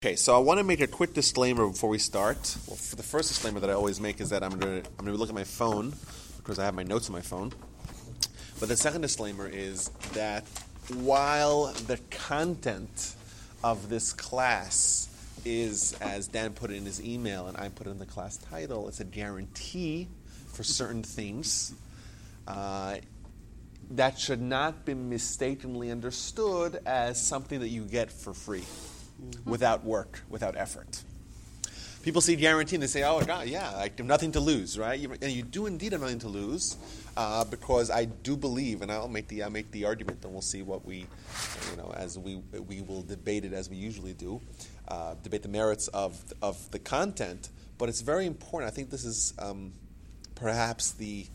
Okay, so I want to make a quick disclaimer before we start. Well, the first disclaimer that I always make is that I'm going to I'm to look at my phone because I have my notes on my phone. But the second disclaimer is that while the content of this class is, as Dan put it in his email and I put it in the class title, it's a guarantee for certain things. Uh, that should not be mistakenly understood as something that you get for free. Without work, without effort. People see guarantee and they say, oh, God, yeah, I have nothing to lose, right? You, and you do indeed have nothing to lose uh, because I do believe, and I'll make the, I'll make the argument and we'll see what we, you know, as we, we will debate it as we usually do, uh, debate the merits of, of the content. But it's very important. I think this is um, perhaps the,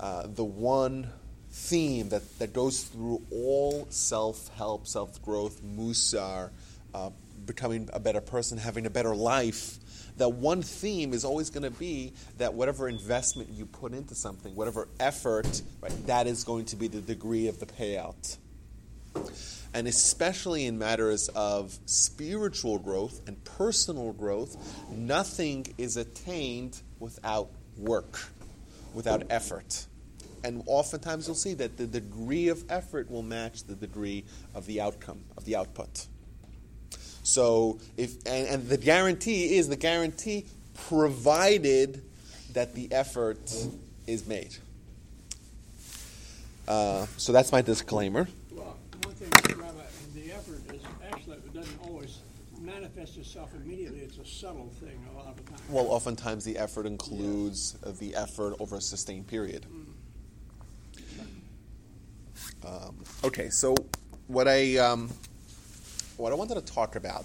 uh, the one theme that, that goes through all self help, self growth, musar, uh, becoming a better person, having a better life, that one theme is always going to be that whatever investment you put into something, whatever effort, right, that is going to be the degree of the payout. And especially in matters of spiritual growth and personal growth, nothing is attained without work, without effort. And oftentimes you'll see that the degree of effort will match the degree of the outcome, of the output. So if and, and the guarantee is the guarantee provided that the effort is made. Uh, so that's my disclaimer. Well, one thing, Rabbi, the effort is actually it doesn't always manifest itself immediately. It's a subtle thing a lot of the time. Well, oftentimes the effort includes yes. the effort over a sustained period. Mm. Um, okay, so what I um, what I wanted to talk about,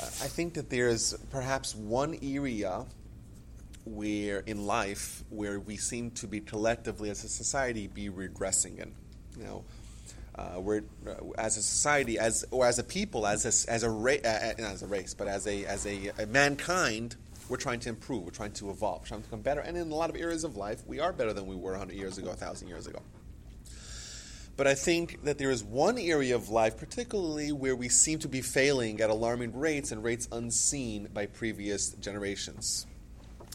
uh, I think that there's perhaps one area where in life where we seem to be collectively as a society be regressing in. You know, uh, we're uh, as a society, as or as a people, as a, as a ra- uh, uh, not as a race, but as a as a, a, mankind, we're trying to improve, we're trying to evolve, we're trying to become better, and in a lot of areas of life, we are better than we were 100 years ago, 1,000 years ago. But I think that there is one area of life, particularly where we seem to be failing at alarming rates and rates unseen by previous generations.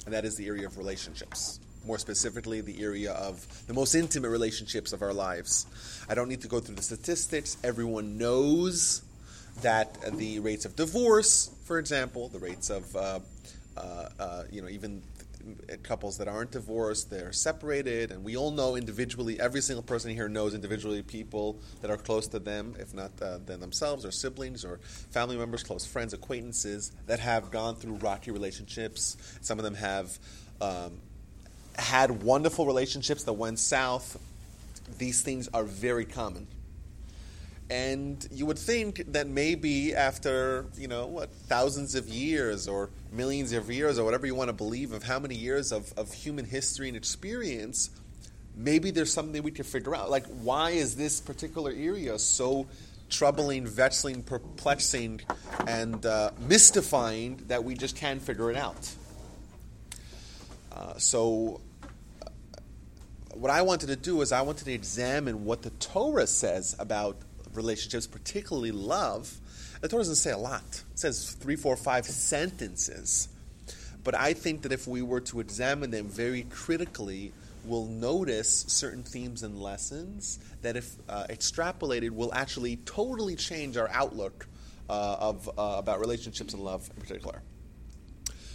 And that is the area of relationships. More specifically, the area of the most intimate relationships of our lives. I don't need to go through the statistics. Everyone knows that the rates of divorce, for example, the rates of uh, uh, uh, you know even couples that aren't divorced, they're separated, and we all know individually, every single person here knows individually people that are close to them, if not uh, themselves, or siblings, or family members, close friends, acquaintances that have gone through rocky relationships. Some of them have um, had wonderful relationships that went south. These things are very common. And you would think that maybe after, you know, what, thousands of years or millions of years or whatever you want to believe of how many years of, of human history and experience, maybe there's something we can figure out. Like, why is this particular area so troubling, vexing, perplexing, and uh, mystifying that we just can't figure it out? Uh, so, uh, what I wanted to do is I wanted to examine what the Torah says about relationships, particularly love, the Torah doesn't say a lot. It says three, four, five sentences. But I think that if we were to examine them very critically, we'll notice certain themes and lessons that, if uh, extrapolated, will actually totally change our outlook uh, of, uh, about relationships and love in particular.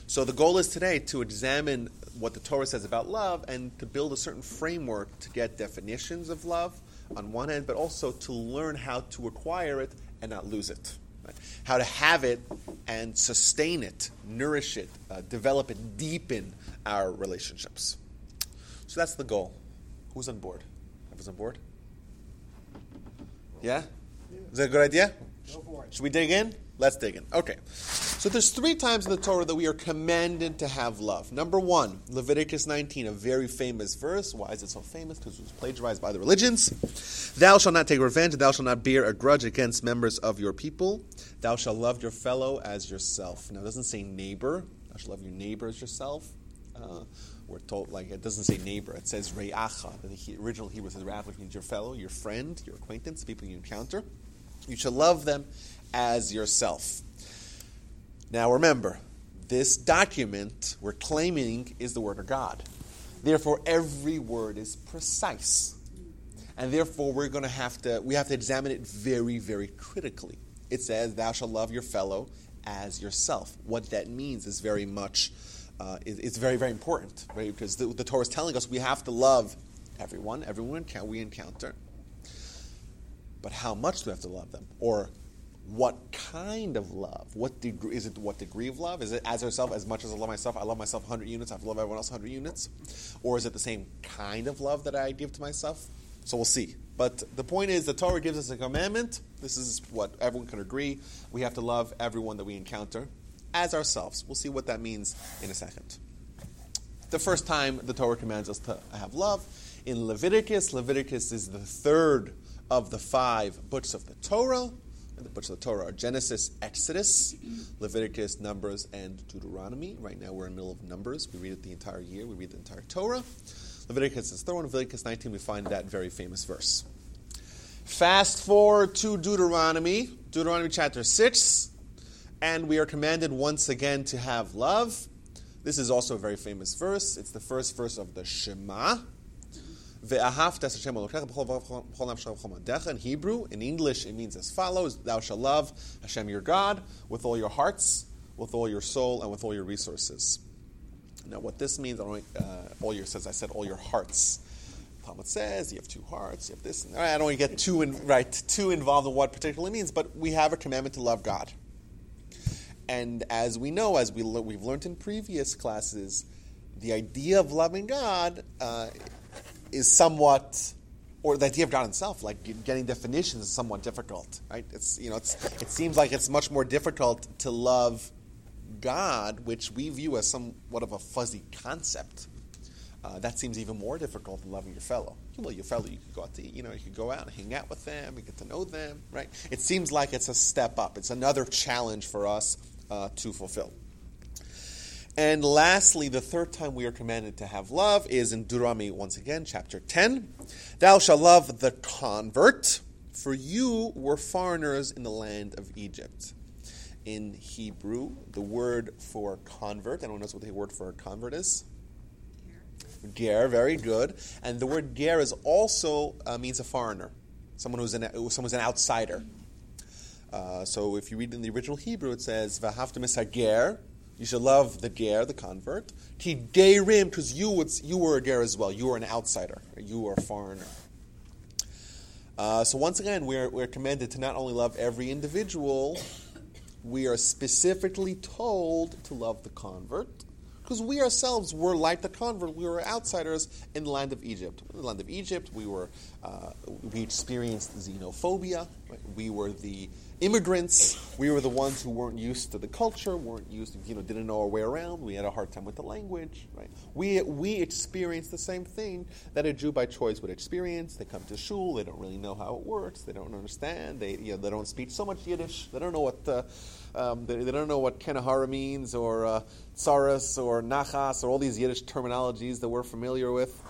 So the goal is today to examine what the Torah says about love and to build a certain framework to get definitions of love on one end, but also to learn how to acquire it and not lose it. Right? How to have it and sustain it, nourish it, uh, develop it, deepen our relationships. So that's the goal. Who's on board? Everyone's on board? Yeah? Is that a good idea? Should we dig in? Let's dig in. Okay. So there's three times in the Torah that we are commanded to have love. Number one, Leviticus 19, a very famous verse. Why is it so famous? Because it was plagiarized by the religions. Thou shalt not take revenge, thou shalt not bear a grudge against members of your people. Thou shalt love your fellow as yourself. Now it doesn't say neighbor. Thou shalt love your neighbor as yourself. Uh, we're told like it doesn't say neighbor. It says re'acha. The original Hebrew says re'acha, which means your fellow, your friend, your acquaintance, people you encounter. You shall love them as yourself. Now remember, this document we're claiming is the Word of God. Therefore, every word is precise. And therefore, we're going to have to, we have to examine it very, very critically. It says, Thou shalt love your fellow as yourself. What that means is very much, uh, it's very, very important, right? Because the, the Torah is telling us we have to love everyone, everyone we encounter. But how much do we have to love them? Or what kind of love? What degree is it? What degree of love is it? As ourselves, as much as I love myself, I love myself 100 units. I love everyone else 100 units, or is it the same kind of love that I give to myself? So we'll see. But the point is, the Torah gives us a commandment. This is what everyone can agree. We have to love everyone that we encounter as ourselves. We'll see what that means in a second. The first time the Torah commands us to have love in Leviticus. Leviticus is the third of the five books of the Torah. The books of the Torah are Genesis, Exodus, Leviticus, Numbers, and Deuteronomy. Right now we're in the middle of Numbers. We read it the entire year. We read the entire Torah. Leviticus is third one. Leviticus 19, we find that very famous verse. Fast forward to Deuteronomy, Deuteronomy chapter 6, and we are commanded once again to have love. This is also a very famous verse. It's the first verse of the Shema. In Hebrew, in English, it means as follows Thou shalt love Hashem your God with all your hearts, with all your soul, and with all your resources. Now, what this means, uh, all your says I said all your hearts. Talmud says you have two hearts, you have this. And, I don't want to get too in, right too involved in what particularly means, but we have a commandment to love God. And as we know, as we we've learned in previous classes, the idea of loving God uh, is somewhat, or the idea of God Himself, like getting definitions, is somewhat difficult, right? It's you know, it's, it seems like it's much more difficult to love God, which we view as somewhat of a fuzzy concept. Uh, that seems even more difficult than loving your fellow. Well, your fellow, you could go out to, you know, you could go out and hang out with them, you get to know them, right? It seems like it's a step up. It's another challenge for us uh, to fulfill. And lastly, the third time we are commanded to have love is in Deuteronomy, once again, chapter 10. Thou shalt love the convert, for you were foreigners in the land of Egypt. In Hebrew, the word for convert, anyone knows what the word for convert is? Ger, very good. And the word ger is also uh, means a foreigner, someone who's an, someone who's an outsider. Uh, so if you read in the original Hebrew, it says, V'ahavtem ger, you should love the ger, the convert. Ki gerim, because you you were a ger as well. You were an outsider. You were a foreigner. Uh, so once again, we're, we're commanded to not only love every individual, we are specifically told to love the convert. Because we ourselves were like the convert, we were outsiders in the land of Egypt. In the land of Egypt, we were uh, we experienced xenophobia. Right? We were the immigrants. We were the ones who weren't used to the culture, weren't used, you know, didn't know our way around. We had a hard time with the language. Right? We we experienced the same thing that a Jew by choice would experience. They come to shul, they don't really know how it works, they don't understand. They you know, they don't speak so much Yiddish. They don't know what uh, um, they, they, don't know what Kenahara means or uh, tsaras or nachas or all these Yiddish terminologies that we're familiar with.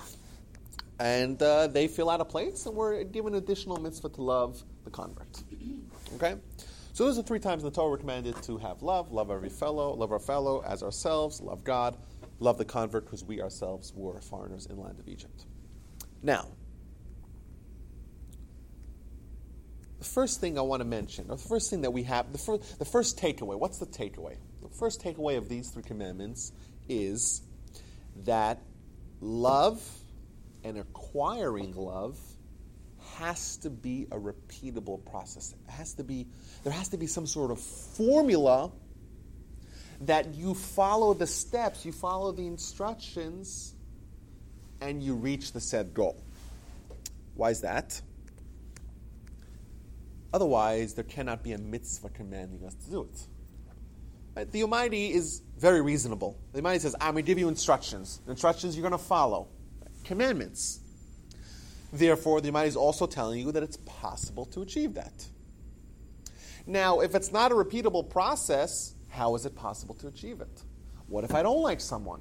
And uh, they feel out of place, and we're given additional mitzvah to love the convert. Okay? So those are three times in the Torah we're commanded to have love, love every fellow, love our fellow as ourselves, love God, love the convert because we ourselves were foreigners in the land of Egypt. Now, the first thing I want to mention, or the first thing that we have, the, fir- the first takeaway, what's the takeaway? The first takeaway of these three commandments is that love and acquiring love has to be a repeatable process. It has to be, there has to be some sort of formula that you follow the steps, you follow the instructions, and you reach the said goal. Why is that? Otherwise, there cannot be a mitzvah commanding us to do it. Right? The Almighty is very reasonable. The Almighty says, I'm going to give you instructions. The instructions you're going to follow. Commandments. Therefore, the Almighty is also telling you that it's possible to achieve that. Now, if it's not a repeatable process, how is it possible to achieve it? What if I don't like someone?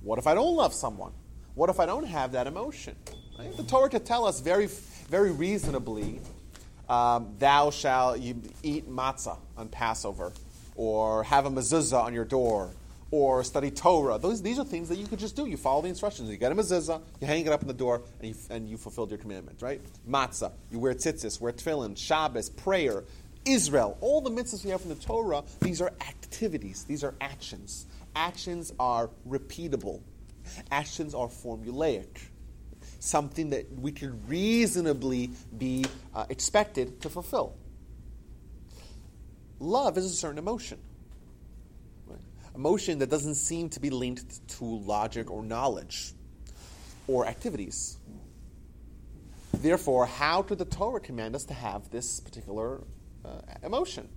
What if I don't love someone? What if I don't have that emotion? Right? The Torah could tell us very, very reasonably um, thou shalt eat matzah on Passover, or have a mezuzah on your door, or study Torah. Those, these are things that you could just do. You follow the instructions. You get a mezuzah, you hang it up on the door, and you, and you fulfilled your commandment, right? Matzah, you wear tzitzis, wear tefillin, Shabbos, prayer, Israel. All the mitzvahs we have from the Torah, these are activities, these are actions. Actions are repeatable. Actions are formulaic. Something that we could reasonably be uh, expected to fulfill. Love is a certain emotion emotion that doesn't seem to be linked to logic or knowledge or activities. Therefore, how could the Torah command us to have this particular uh, emotion?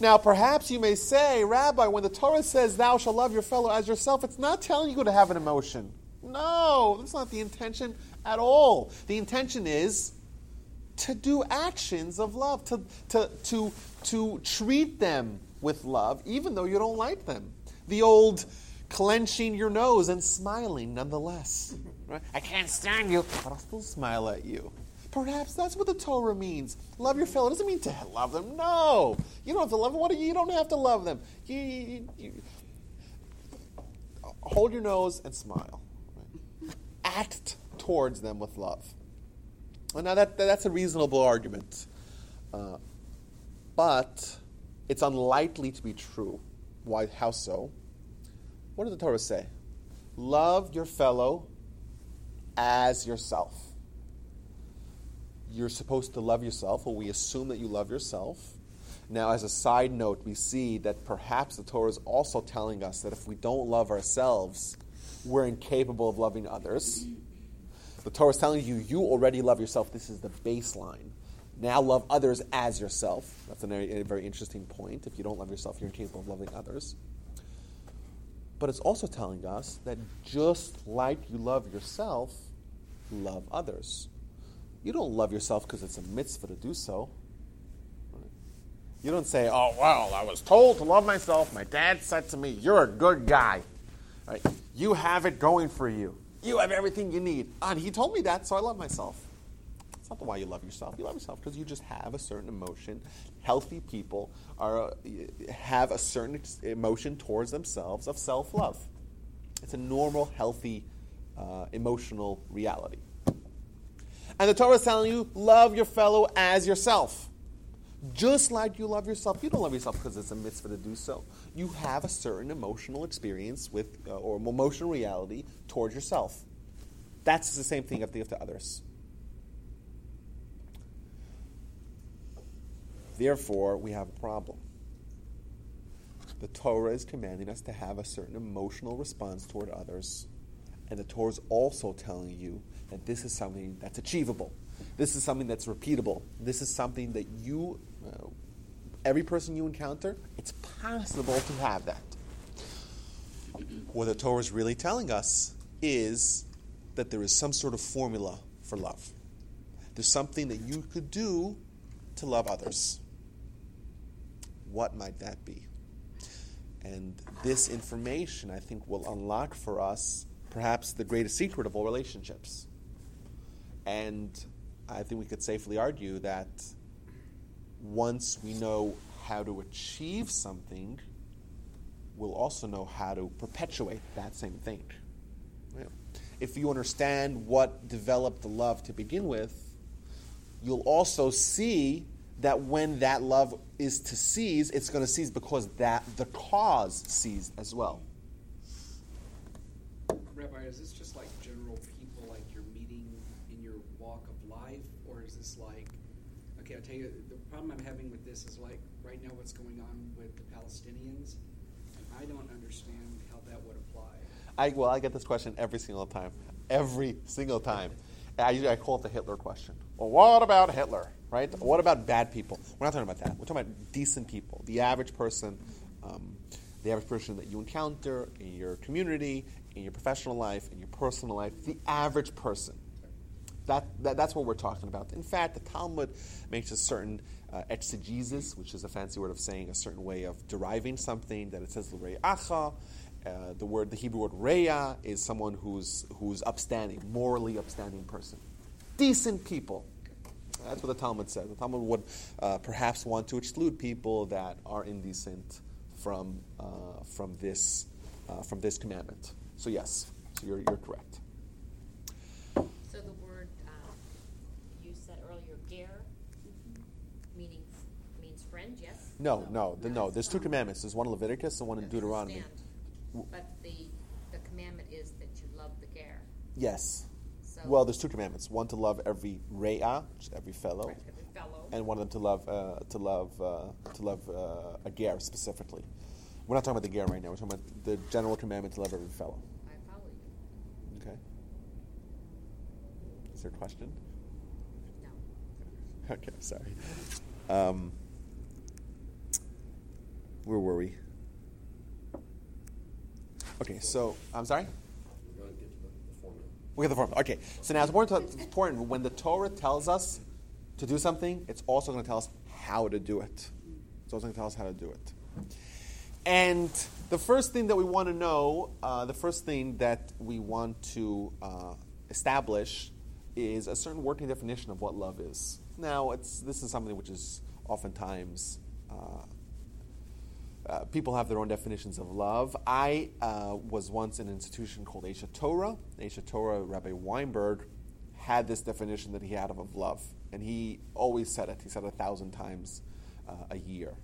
Now, perhaps you may say, Rabbi, when the Torah says, Thou shalt love your fellow as yourself, it's not telling you to have an emotion. No, that's not the intention at all. The intention is to do actions of love, to, to, to, to treat them with love, even though you don't like them. The old clenching your nose and smiling nonetheless. Right? I can't stand you, but I'll still smile at you. Perhaps that's what the Torah means. Love your fellow doesn't mean to love them. No, you don't have to love them. What you? you don't have to love them. You, you, you, hold your nose and smile. Act towards them with love. Well, now that, that's a reasonable argument, uh, but it's unlikely to be true. Why? How so? What does the Torah say? Love your fellow as yourself. You're supposed to love yourself, or we assume that you love yourself. Now, as a side note, we see that perhaps the Torah is also telling us that if we don't love ourselves, we're incapable of loving others. The Torah is telling you, you already love yourself. This is the baseline. Now love others as yourself. That's a very, a very interesting point. If you don't love yourself, you're incapable of loving others. But it's also telling us that just like you love yourself, love others. You don't love yourself because it's a mitzvah to do so. You don't say, oh, well, I was told to love myself. My dad said to me, you're a good guy. Right? You have it going for you. You have everything you need. And he told me that, so I love myself. It's not the why you love yourself. You love yourself because you just have a certain emotion. Healthy people are, have a certain emotion towards themselves of self love. It's a normal, healthy, uh, emotional reality. And the Torah is telling you, love your fellow as yourself. Just like you love yourself, you don't love yourself because it's a mitzvah to do so. You have a certain emotional experience with, uh, or emotional reality towards yourself. That's the same thing you have to to others. Therefore, we have a problem. The Torah is commanding us to have a certain emotional response toward others, and the Torah is also telling you that this is something that's achievable. This is something that's repeatable. This is something that you, uh, every person you encounter, it's possible to have that. What the Torah is really telling us is that there is some sort of formula for love. There's something that you could do to love others. What might that be? And this information, I think, will unlock for us perhaps the greatest secret of all relationships. And I think we could safely argue that once we know how to achieve something, we'll also know how to perpetuate that same thing. If you understand what developed the love to begin with, you'll also see that when that love is to cease, it's going to cease because that the cause ceased as well. Rabbi, is this just like general people like you're meeting in your walk of life, or is this like, okay, I'll tell you, the problem I'm having with this is like right now what's going on with the Palestinians, and I don't understand how that would apply. I well, I get this question every single time, every single time. I usually I call it the Hitler question. Well, what about Hitler? Right? What about bad people? We're not talking about that. We're talking about decent people, the average person, um, the average person that you encounter in your community, in your professional life, in your personal life, the average person. That, that, that's what we're talking about. In fact, the Talmud makes a certain uh, exegesis, which is a fancy word of saying a certain way of deriving something, that it says acha. Uh, the word, the Hebrew word reya, is someone who's, who's upstanding, morally upstanding person. Decent people. That's what the Talmud says. The Talmud would uh, perhaps want to exclude people that are indecent from uh, from this uh, from this commandment. So yes, so you're you're correct. So the word, um, you said earlier, ger, meaning, means friend, yes? No, no, the, no. There's two commandments. There's one in Leviticus and one in Deuteronomy. But the, the commandment is that you love the ger. Yes. So. Well, there's two commandments. One to love every re'ah, every fellow, Right, Every fellow. and one of them to love uh, to love uh, to love uh, a ger specifically. We're not talking about the ger right now. We're talking about the general commandment to love every fellow. I follow you. Okay. Is there a question? No. Okay, sorry. Um, where were we? Okay, so I'm sorry. To get the, formula. Okay, so now it's important, to, it's important when the Torah tells us to do something, it's also going to tell us how to do it. It's also going to tell us how to do it. And the first thing that we want to know, uh, the first thing that we want to uh, establish is a certain working definition of what love is. Now, it's, this is something which is oftentimes uh, uh, people have their own definitions of love. I uh, was once in an institution called Aish HaTorah. Aish HaTorah, Rabbi Weinberg, had this definition that he had of, love. And he always said it. He said it a thousand times uh, a year.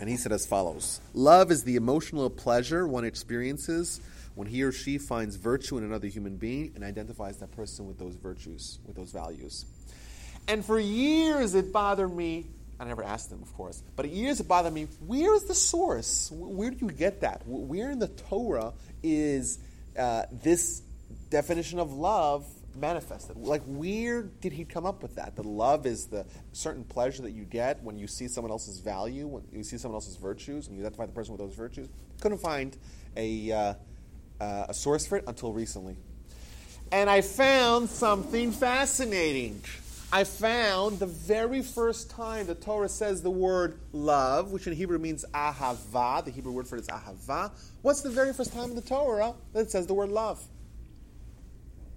And he said as follows Love is the emotional pleasure one experiences when he or she finds virtue in another human being and identifies that person with those virtues, with those values. And for years it bothered me. I never asked him, of course, but years it bothered me. Where is the source? Where do you get that? Where in the Torah is uh, this definition of love manifested? Like, where did he come up with that? That love is the certain pleasure that you get when you see someone else's value, when you see someone else's virtues, and you identify the person with those virtues. Couldn't find a, uh, uh, a source for it until recently. And I found something fascinating. I found the very first time the Torah says the word love, which in Hebrew means ahava, the Hebrew word for it is ahava. What's the very first time in the Torah that it says the word love?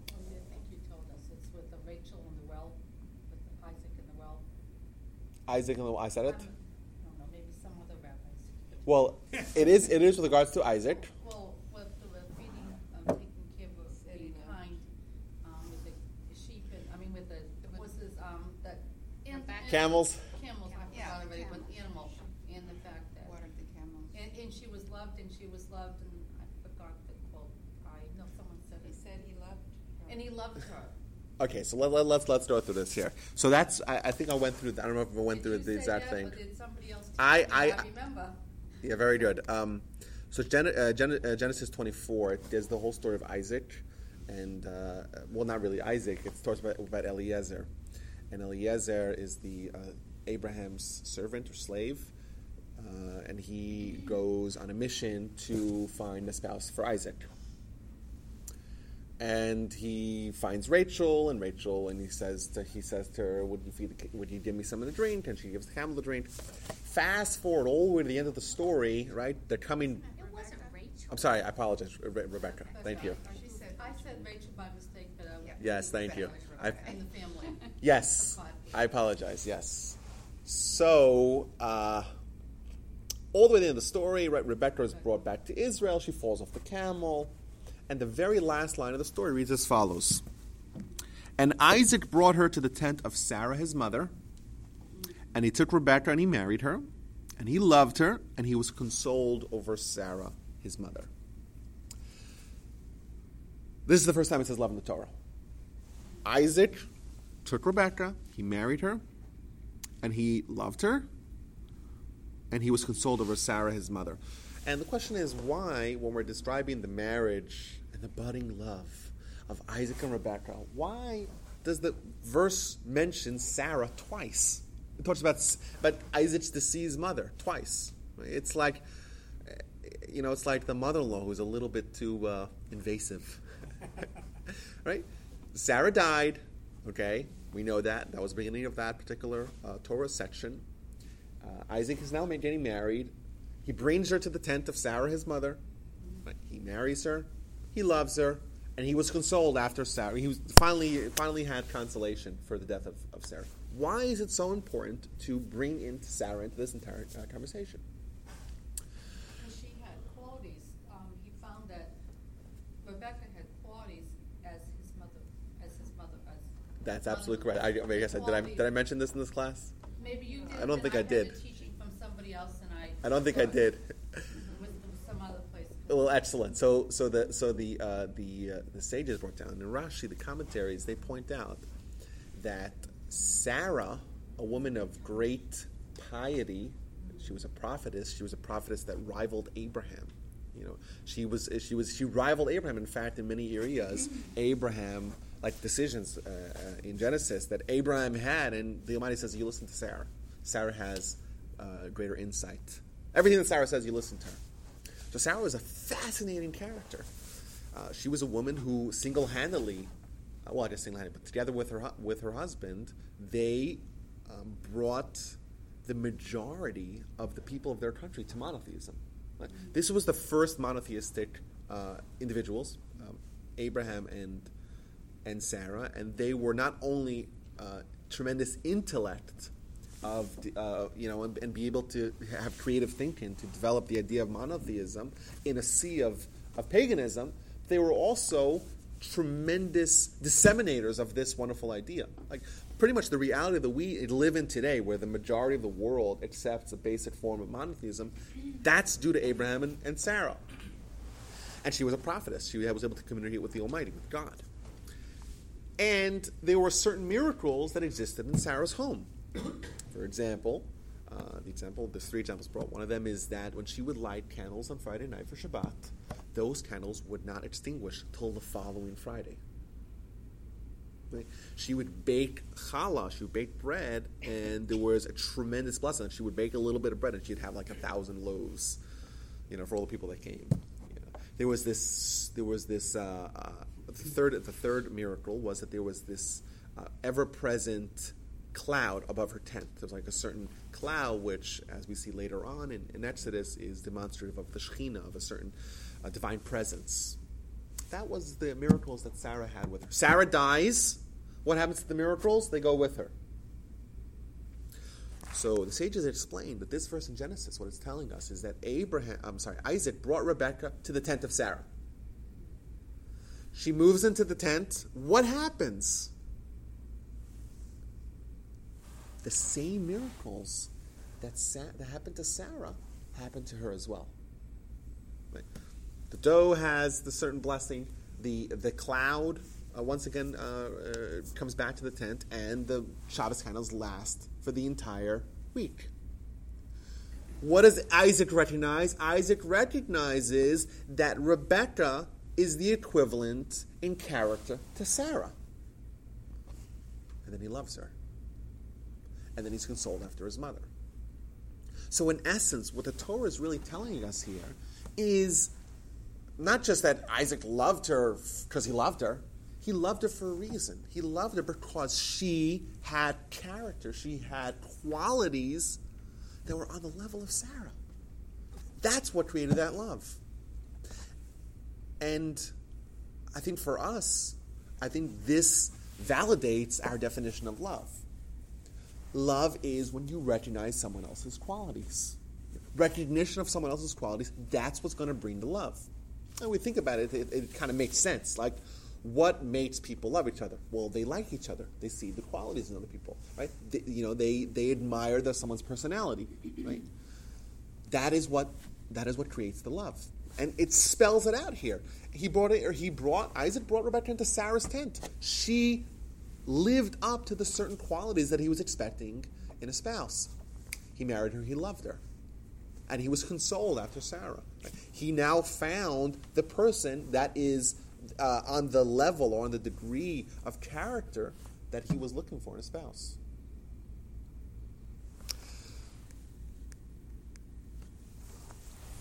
I think you told us, it's with Rachel and the well, with Isaac and the well. Isaac and the, I said it? Um, I don't maybe some other rabbis. Well, it is, it is with regards to Isaac. Well, with the with feeding, um, taking care of, being kind, um, with the the sheep and, I mean, with the the horses, um, that. and- and- Camels. Camels, I Yeah, forgot already, with camels. animals, and the fact that. Watered the camels. And, and she was loved, and she was loved, and I forgot the quote, I know someone said He it. said he loved her. And he loved her. Okay, so let, let, let's let's go through this here. So that's I, I think I went through. I don't know if I went Did through you the say exact that, thing. or did somebody else I- tell you? I- remember. Yeah, very good. Um, so Gen- uh, Gen- uh, Genesis 24, there's the whole story of Isaac, and uh, well, not really Isaac. It talks about, about Eliezer, and Eliezer is the uh, Abraham's servant or slave, uh, and he goes on a mission to find a spouse for Isaac. And he finds Rachel, and Rachel, and he says to he says to her, "Would you feed? The, would you give me some of the drink?" And she gives the camel the drink. Fast forward all the way to the end of the story, right? They're coming. It wasn't Rachel. I'm sorry, I apologize, Re- Rebecca. Thank you. She said. I said Rachel by mistake, but I. Yeah. Yes, thank you. I, In the family. yes, I apologize. Yes. So, uh, all the way to the end of the story, right? Rebecca is brought back to Israel. She falls off the camel, and the very last line of the story reads as follows: And Isaac brought her to the tent of Sarah, his mother, and he took Rebecca and he married her, and he loved her, and he was consoled over Sarah, his mother. This is the first time it says love in the Torah. Isaac took Rebecca, he married her, and he loved her, and he was consoled over Sarah, his mother. And the question is why, when we're describing the marriage and the budding love of Isaac and Rebecca, why does the verse mention Sarah twice? It talks about, about Isaac's deceased mother twice. It's like, you know, it's like the mother-in-law who's a little bit too uh, invasive, right? Sarah died. Okay, we know that. That was the beginning of that particular uh, Torah section. Uh, Isaac is now getting married. He brings her to the tent of Sarah, his mother. He marries her. He loves her, and he was consoled after Sarah. He was finally finally had consolation for the death of, of Sarah. Why is it so important to bring in Sarah into this entire uh, conversation? Because she had qualities, um, he found that Rebecca had qualities as his mother, as his mother, as. That's absolutely correct. I, I guess I, did I did I mention this in this class? Maybe you did. I don't think I had did. teaching from somebody else and I. I don't think I did. With some other place. Well, excellent. So, so the so the uh, the uh, the sages brought down in Rashi, the commentaries, they point out that Sarah, a woman of great piety, she was a prophetess. She was a prophetess that rivaled Abraham. You know, she was she was she rivaled Abraham. In fact, in many areas, Abraham like decisions uh, uh, in Genesis that Abraham had, and the Almighty says, "You listen to Sarah. Sarah has uh, greater insight. Everything that Sarah says, you listen to her." So Sarah was a fascinating character. Uh, she was a woman who single-handedly, uh, well, I guess single-handedly, but together with her with her husband, they um, brought the majority of the people of their country to monotheism. This was the first monotheistic uh, individuals, um, Abraham and and Sarah, and they were not only uh, tremendous intellect of uh, you know and, and be able to have creative thinking to develop the idea of monotheism in a sea of, of paganism they were also tremendous disseminators of this wonderful idea. Like pretty much the reality that we live in today where the majority of the world accepts a basic form of monotheism that's due to abraham and, and sarah. And she was a prophetess. She was able to communicate with the almighty with god and there were certain miracles that existed in sarah's home for example, uh, the example, there's three examples brought. One of them is that when she would light candles on Friday night for Shabbat, those candles would not extinguish till the following Friday. She would bake challah, she would bake bread, and there was a tremendous blessing. She would bake a little bit of bread, and she'd have like a thousand loaves, you know, for all the people that came. You know. There was this. There was this. Uh, uh, the third. The third miracle was that there was this uh, ever-present cloud above her tent. There's like a certain cloud, which, as we see later on in, in Exodus, is demonstrative of the Shekhinah, of a certain uh, divine presence. That was the miracles that Sarah had with her. Sarah dies. What happens to the miracles? They go with her. So the sages explain that this verse in Genesis, what it's telling us is that Abraham, I'm sorry, Isaac brought Rebekah to the tent of Sarah. She moves into the tent. What happens? the same miracles that, Sa- that happened to Sarah happened to her as well. Right? The dough has the certain blessing. The the cloud uh, once again uh, uh, comes back to the tent, and the Shabbos candles last for the entire week. What does Isaac recognize? Isaac recognizes that Rebecca is the equivalent in character to Sarah. And then he loves her and then he's consoled after his mother. So, in essence, what the Torah is really telling us here is not just that Isaac loved her because he loved her, he loved her for a reason. He loved her because she had character, she had qualities that were on the level of Sarah. That's what created that love. And I think for us, I think this validates our definition of love. Love is when you recognize someone else's qualities. Recognition of someone else's qualities, that's what's going to bring the love. And we think about it, it, it kind of makes sense. Like, what makes people love each other? Well, they like each other. They see the qualities in other people, right? They, you know, they, they admire the, someone's personality, right? That is what that is what creates the love, and it spells it out here. He brought it, or he brought Isaac brought Rebecca into Sarah's tent. She lived up to the certain qualities that he was expecting in a spouse. He married her, he loved her. And he was consoled after Sarah. He now found the person that is uh, on the level or on the degree of character that he was looking for in a spouse.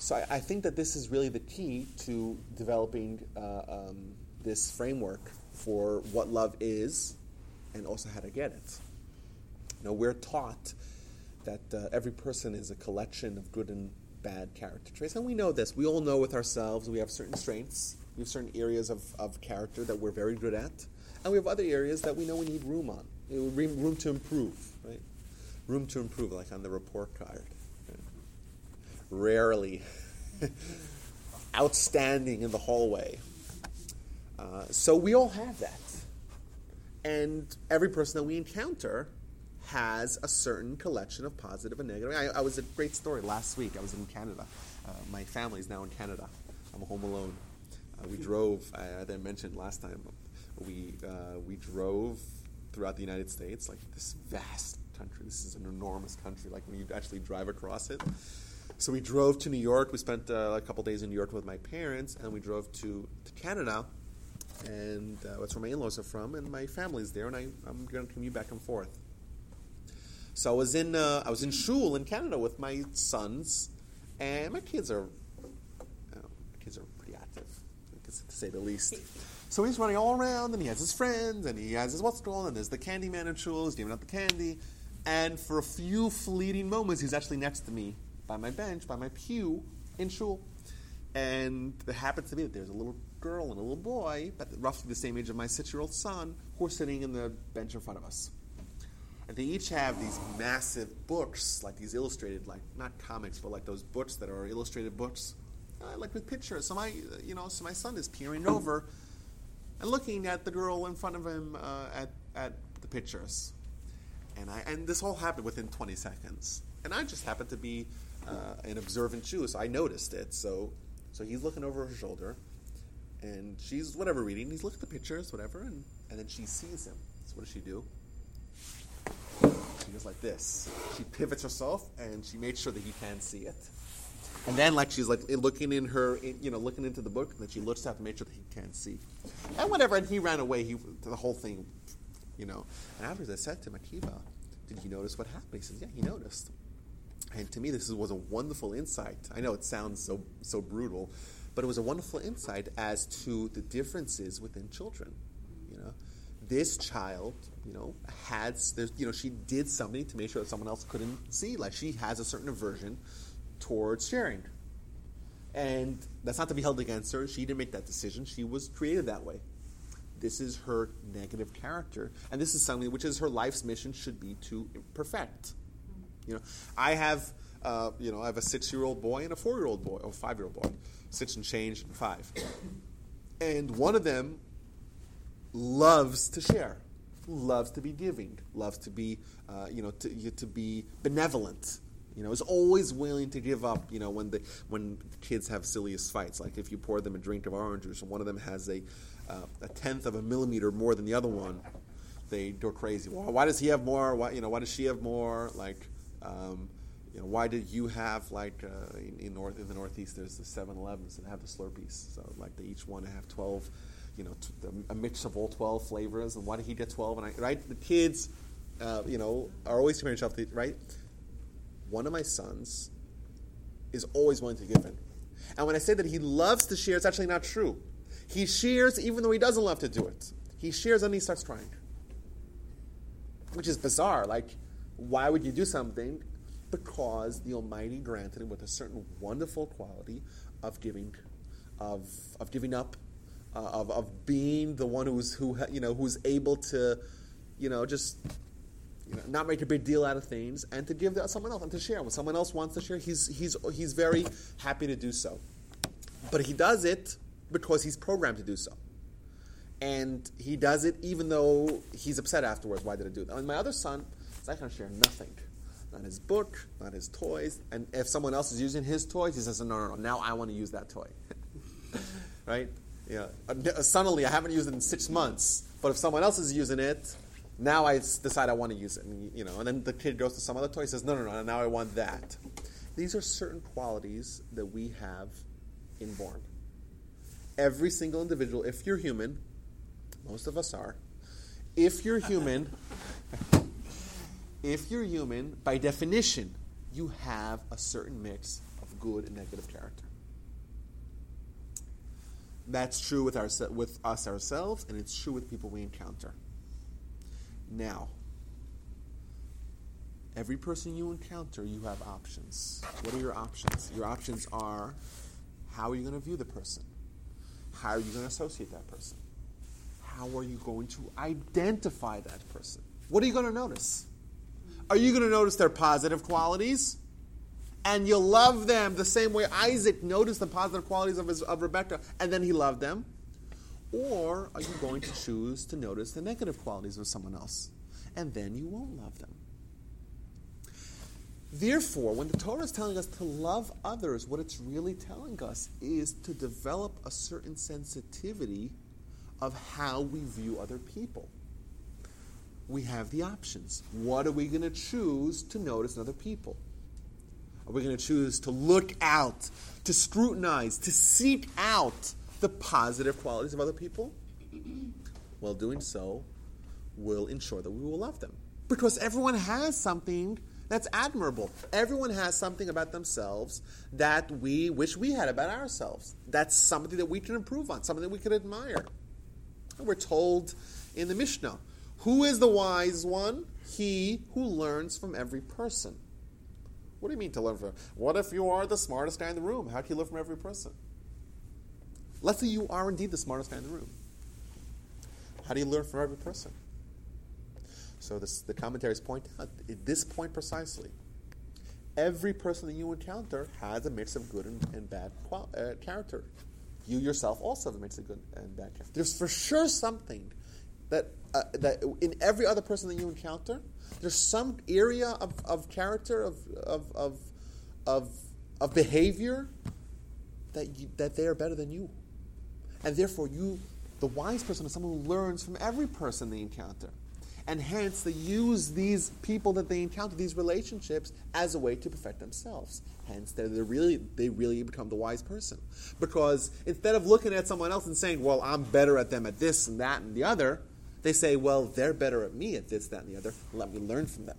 So I, I think that this is really the key to developing uh, um, this framework for what love is and also how to get it. You know, we're taught that uh, every person is a collection of good and bad character traits, and we know this. We all know with ourselves we have certain strengths, we have certain areas of, of character that we're very good at, and we have other areas that we know we need room on. room to improve, right? Room to improve, like on the report card. Rarely outstanding in the hallway. Uh, so we all have that. And every person that we encounter has a certain collection of positive and negative. I, I was a great story last week. I was in Canada. Uh, my is now in Canada. I'm home alone. Uh, we drove. I, I mentioned last time. We uh, we drove throughout the United States, like this vast country. This is an enormous country. Like when you actually drive across it. So we drove to New York. We spent uh, a couple days in New York with my parents, and we drove to, to Canada, and uh, that's where my in-laws are from, and my family's there, and I, I'm going to commute back and forth. So I was in uh, I was in shul in Canada with my sons, and my kids are my kids are pretty active, to say the least. So he's running all around, and he has his friends, and he has his what's going, and there's the candy man in shul, he's giving out the candy, and for a few fleeting moments, he's actually next to me by my bench, by my pew in shul. And it happens to be that there's a little girl and a little boy, but roughly the same age of my six year old son, who are sitting in the bench in front of us. And they each have these massive books, like these illustrated, like not comics, but like those books that are illustrated books, uh, like with pictures. So my, you know, so my son is peering over and looking at the girl in front of him uh, at at the pictures. And I and this all happened within 20 seconds. And I just happened to be uh, an observant Jew, so I noticed it. So, so he's looking over her shoulder, and she's whatever reading. He's looking at the pictures, whatever, and, and then she sees him. So what does she do? She goes like this. She pivots herself, and she makes sure that he can't see it. And then, like she's like looking in her, you know, looking into the book, and then she looks out to make sure that he can't see. And whatever, and he ran away. He the whole thing, you know. And afterwards, I said to him, did you notice what happened? He says, Yeah, he noticed. And to me, this was a wonderful insight. I know it sounds so so brutal, but it was a wonderful insight as to the differences within children. You know, this child, you know, had you know she did something to make sure that someone else couldn't see. Like she has a certain aversion towards sharing, and that's not to be held against her. She didn't make that decision. She was created that way. This is her negative character, and this is something which is her life's mission should be to perfect you know, I have, uh, you know, I have a six-year-old boy and a four-year-old boy, or five-year-old boy, six and change and five, and one of them loves to share, loves to be giving, loves to be, uh, you know, to, to be benevolent. You know, is always willing to give up. You know, when the when kids have silliest fights, like if you pour them a drink of orange juice and one of them has a uh, a tenth of a millimeter more than the other one, they go crazy. Why, why does he have more? Why you know? Why does she have more? Like um, you know, why did you have like uh, in, in, north in the Northeast? There's the 7-Elevens that have the Slurpees, so like they each to have 12, you know, a mix of all 12 flavors. And why did he get 12? And I, right, the kids, uh, you know, are always comparing themselves to right. One of my sons is always willing to give in, and when I say that he loves to share, it's actually not true. He shares even though he doesn't love to do it. He shares and he starts crying, which is bizarre. Like why would you do something? Because the Almighty granted him with a certain wonderful quality of giving, of, of giving up, uh, of, of being the one who's who you know who's able to, you know, just you know, not make a big deal out of things and to give to someone else and to share. When someone else wants to share, he's he's he's very happy to do so. But he does it because he's programmed to do so. And he does it even though he's upset afterwards. Why did I do that? And my other son, I can share nothing. Not his book, not his toys. And if someone else is using his toys, he says, no, no, no, now I want to use that toy. right? Yeah. Uh, suddenly, I haven't used it in six months, but if someone else is using it, now I decide I want to use it. And, you know, and then the kid goes to some other toy, says, no, no, no, now I want that. These are certain qualities that we have inborn. Every single individual, if you're human, most of us are, if you're human, if you're human, by definition, you have a certain mix of good and negative character. That's true with, our, with us ourselves, and it's true with people we encounter. Now, every person you encounter, you have options. What are your options? Your options are how are you going to view the person? How are you going to associate that person? How are you going to identify that person? what are you going to notice? Are you going to notice their positive qualities? And you'll love them the same way Isaac noticed the positive qualities of, his, of Rebecca and then he loved them? Or are you going to choose to notice the negative qualities of someone else? And then you won't love them. Therefore, when the Torah is telling us to love others, what it's really telling us is to develop a certain sensitivity of how we view other people. We have the options. What are we going to choose to notice in other people? Are we going to choose to look out, to scrutinize, to seek out the positive qualities of other people? Well, doing so will ensure that we will love them. Because everyone has something that's admirable. Everyone has something about themselves that we wish we had about ourselves. That's something that we can improve on, something that we can admire. We're told in the Mishnah who is the wise one? He who learns from every person. What do you mean to learn from? What if you are the smartest guy in the room? How can you learn from every person? Let's say you are indeed the smartest guy in the room. How do you learn from every person? So this, the commentaries point out at this point precisely. Every person that you encounter has a mix of good and, and bad qual- uh, character. You yourself also have a mix of good and bad character. There's for sure something that uh, that in every other person that you encounter, there's some area of, of character of of of of, of behavior that you, that they are better than you, and therefore you, the wise person, is someone who learns from every person they encounter. And hence they use these people that they encounter, these relationships, as a way to perfect themselves. Hence, they really they really become the wise person. Because instead of looking at someone else and saying, "Well, I'm better at them at this and that and the other," they say, "Well, they're better at me at this, that, and the other. Let me learn from them."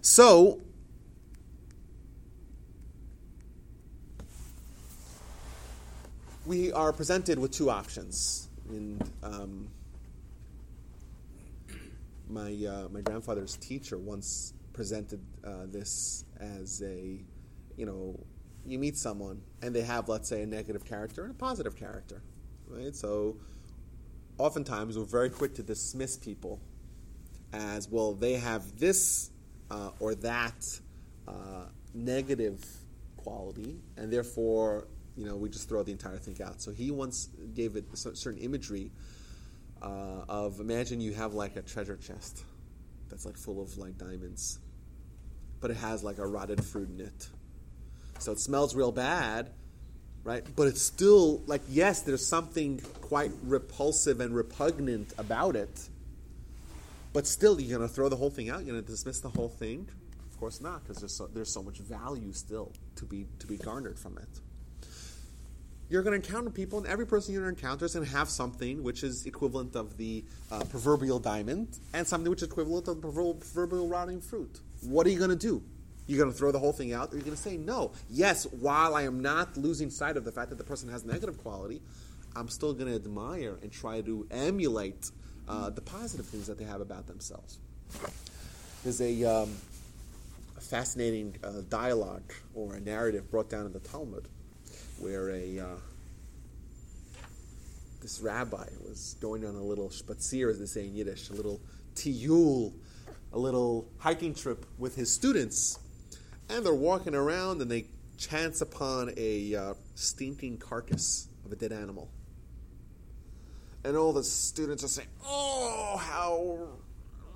So. We are presented with two options. And um, my uh, my grandfather's teacher once presented uh, this as a, you know, you meet someone and they have, let's say, a negative character and a positive character, right? So, oftentimes we're very quick to dismiss people as well. They have this uh, or that uh, negative quality, and therefore, you know, we just throw the entire thing out. So he once gave it certain imagery uh, of imagine you have like a treasure chest that's like full of like diamonds, but it has like a rotted fruit in it. So it smells real bad, right? But it's still like yes, there's something quite repulsive and repugnant about it. But still, you're going to throw the whole thing out. You're going to dismiss the whole thing. Of course not, because there's so, there's so much value still to be to be garnered from it you're going to encounter people, and every person you encounter is going to have something which is equivalent of the uh, proverbial diamond and something which is equivalent of the proverbial rotting fruit. What are you going to do? You're going to throw the whole thing out, or you're going to say, no, yes, while I am not losing sight of the fact that the person has negative quality, I'm still going to admire and try to emulate uh, the positive things that they have about themselves. There's a, um, fascinating uh, dialogue or a narrative brought down in the Talmud where a uh, this rabbi was going on a little spazier, as they say in Yiddish, a little tiyul, a little hiking trip with his students, and they're walking around and they chance upon a uh, stinking carcass of a dead animal. And all the students are saying, "Oh, how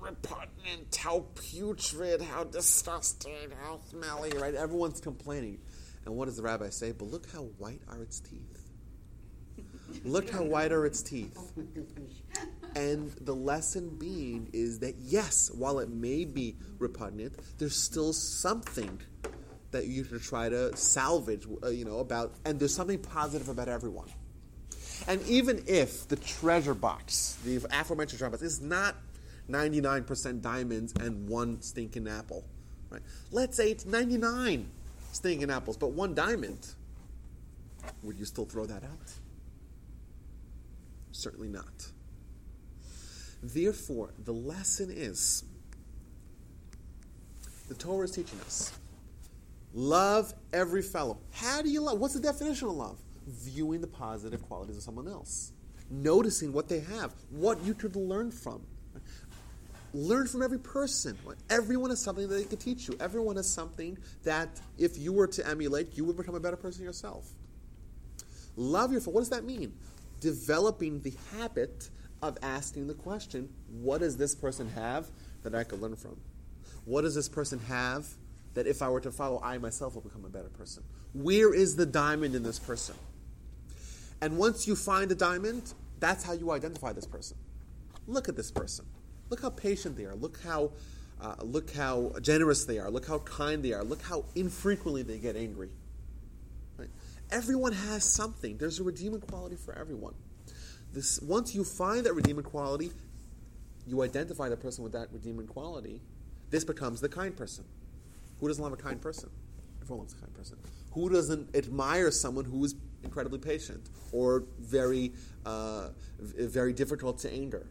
repugnant, how putrid, how disgusting, how smelly!" Right? Everyone's complaining. And what does the rabbi say? But look how white are its teeth. Look how white are its teeth. And the lesson being is that yes, while it may be repugnant, there's still something that you should try to salvage, uh, you know, about, and there's something positive about everyone. And even if the treasure box, the aforementioned treasure box, is not 99% diamonds and one stinking apple, right? Let's say it's 99 stinking apples, but one diamond, would you still throw that out? Certainly not. Therefore, the lesson is the Torah is teaching us love every fellow. How do you love? What's the definition of love? Viewing the positive qualities of someone else. noticing what they have, what you could learn from. Learn from every person. Everyone has something that they could teach you. Everyone has something that, if you were to emulate, you would become a better person yourself. Love your. Fellow. What does that mean? Developing the habit of asking the question: What does this person have that I could learn from? What does this person have that, if I were to follow, I myself will become a better person? Where is the diamond in this person? And once you find the diamond, that's how you identify this person. Look at this person. Look how patient they are. Look how, uh, look how generous they are. Look how kind they are. Look how infrequently they get angry. Right? Everyone has something. There's a redeeming quality for everyone. This, once you find that redeeming quality, you identify the person with that redeeming quality. This becomes the kind person. Who doesn't love a kind person? Everyone loves a kind person. Who doesn't admire someone who is incredibly patient or very, uh, very difficult to anger?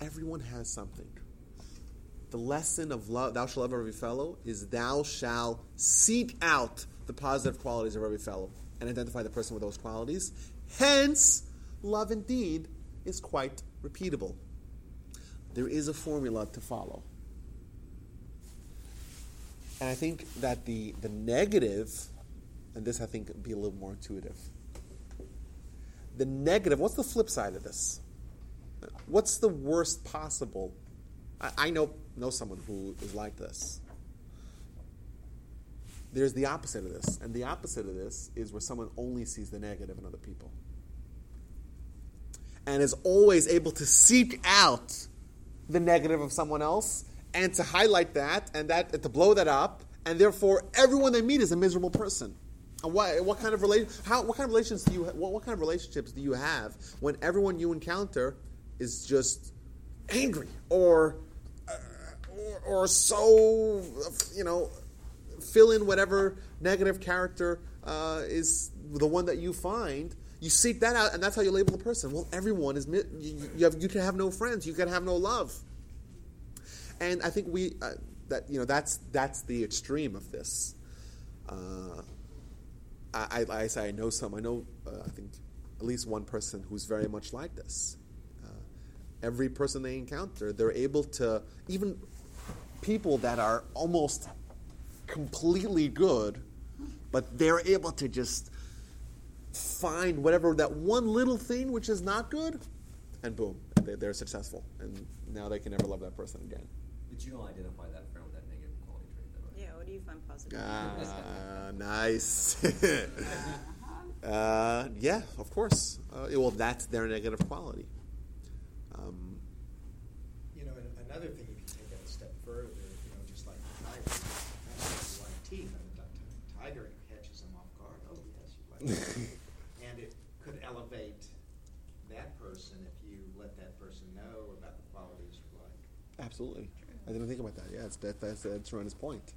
Everyone has something. The lesson of love, thou shalt love every fellow, is thou shalt seek out the positive qualities of every fellow and identify the person with those qualities. Hence, love indeed is quite repeatable. There is a formula to follow. And I think that the, the negative, and this I think would be a little more intuitive. The negative, what's the flip side of this? What's the worst possible? I, I know know someone who is like this. There's the opposite of this, and the opposite of this is where someone only sees the negative in other people, and is always able to seek out the negative of someone else and to highlight that and that to blow that up, and therefore everyone they meet is a miserable person. And what, what kind of relation? How, what kind of relations do you? What, what kind of relationships do you have when everyone you encounter is just angry or, uh, or, or so you know fill in whatever negative character uh, is the one that you find. You seek that out, and that's how you label the person. Well, everyone is you, you, have, you can have no friends. You can have no love. And I think we uh, that you know that's that's the extreme of this. Uh, I, I, I, say I know some. I know uh, I think at least one person who's very much like this. Uh, every person they encounter, they're able to even people that are almost completely good, but they're able to just find whatever that one little thing which is not good, and boom, they, they're successful, and now they can never love that person again. But you don't identify that friend with that negative quality trait, though, right? Yeah, what do you find positive? Ah, nice. uh, yeah, of course. Uh, well, that's their negative quality. Um, You know, another thing, you can take that a step further, you know, just like the tiger, has like teeth, and the ti- tiger catches them off guard, oh, yes, you like that. And it could elevate that person if you let that person know about the qualities you like. Absolutely. I didn't think about that. Yeah, it's, that, that's, that's Rena's point.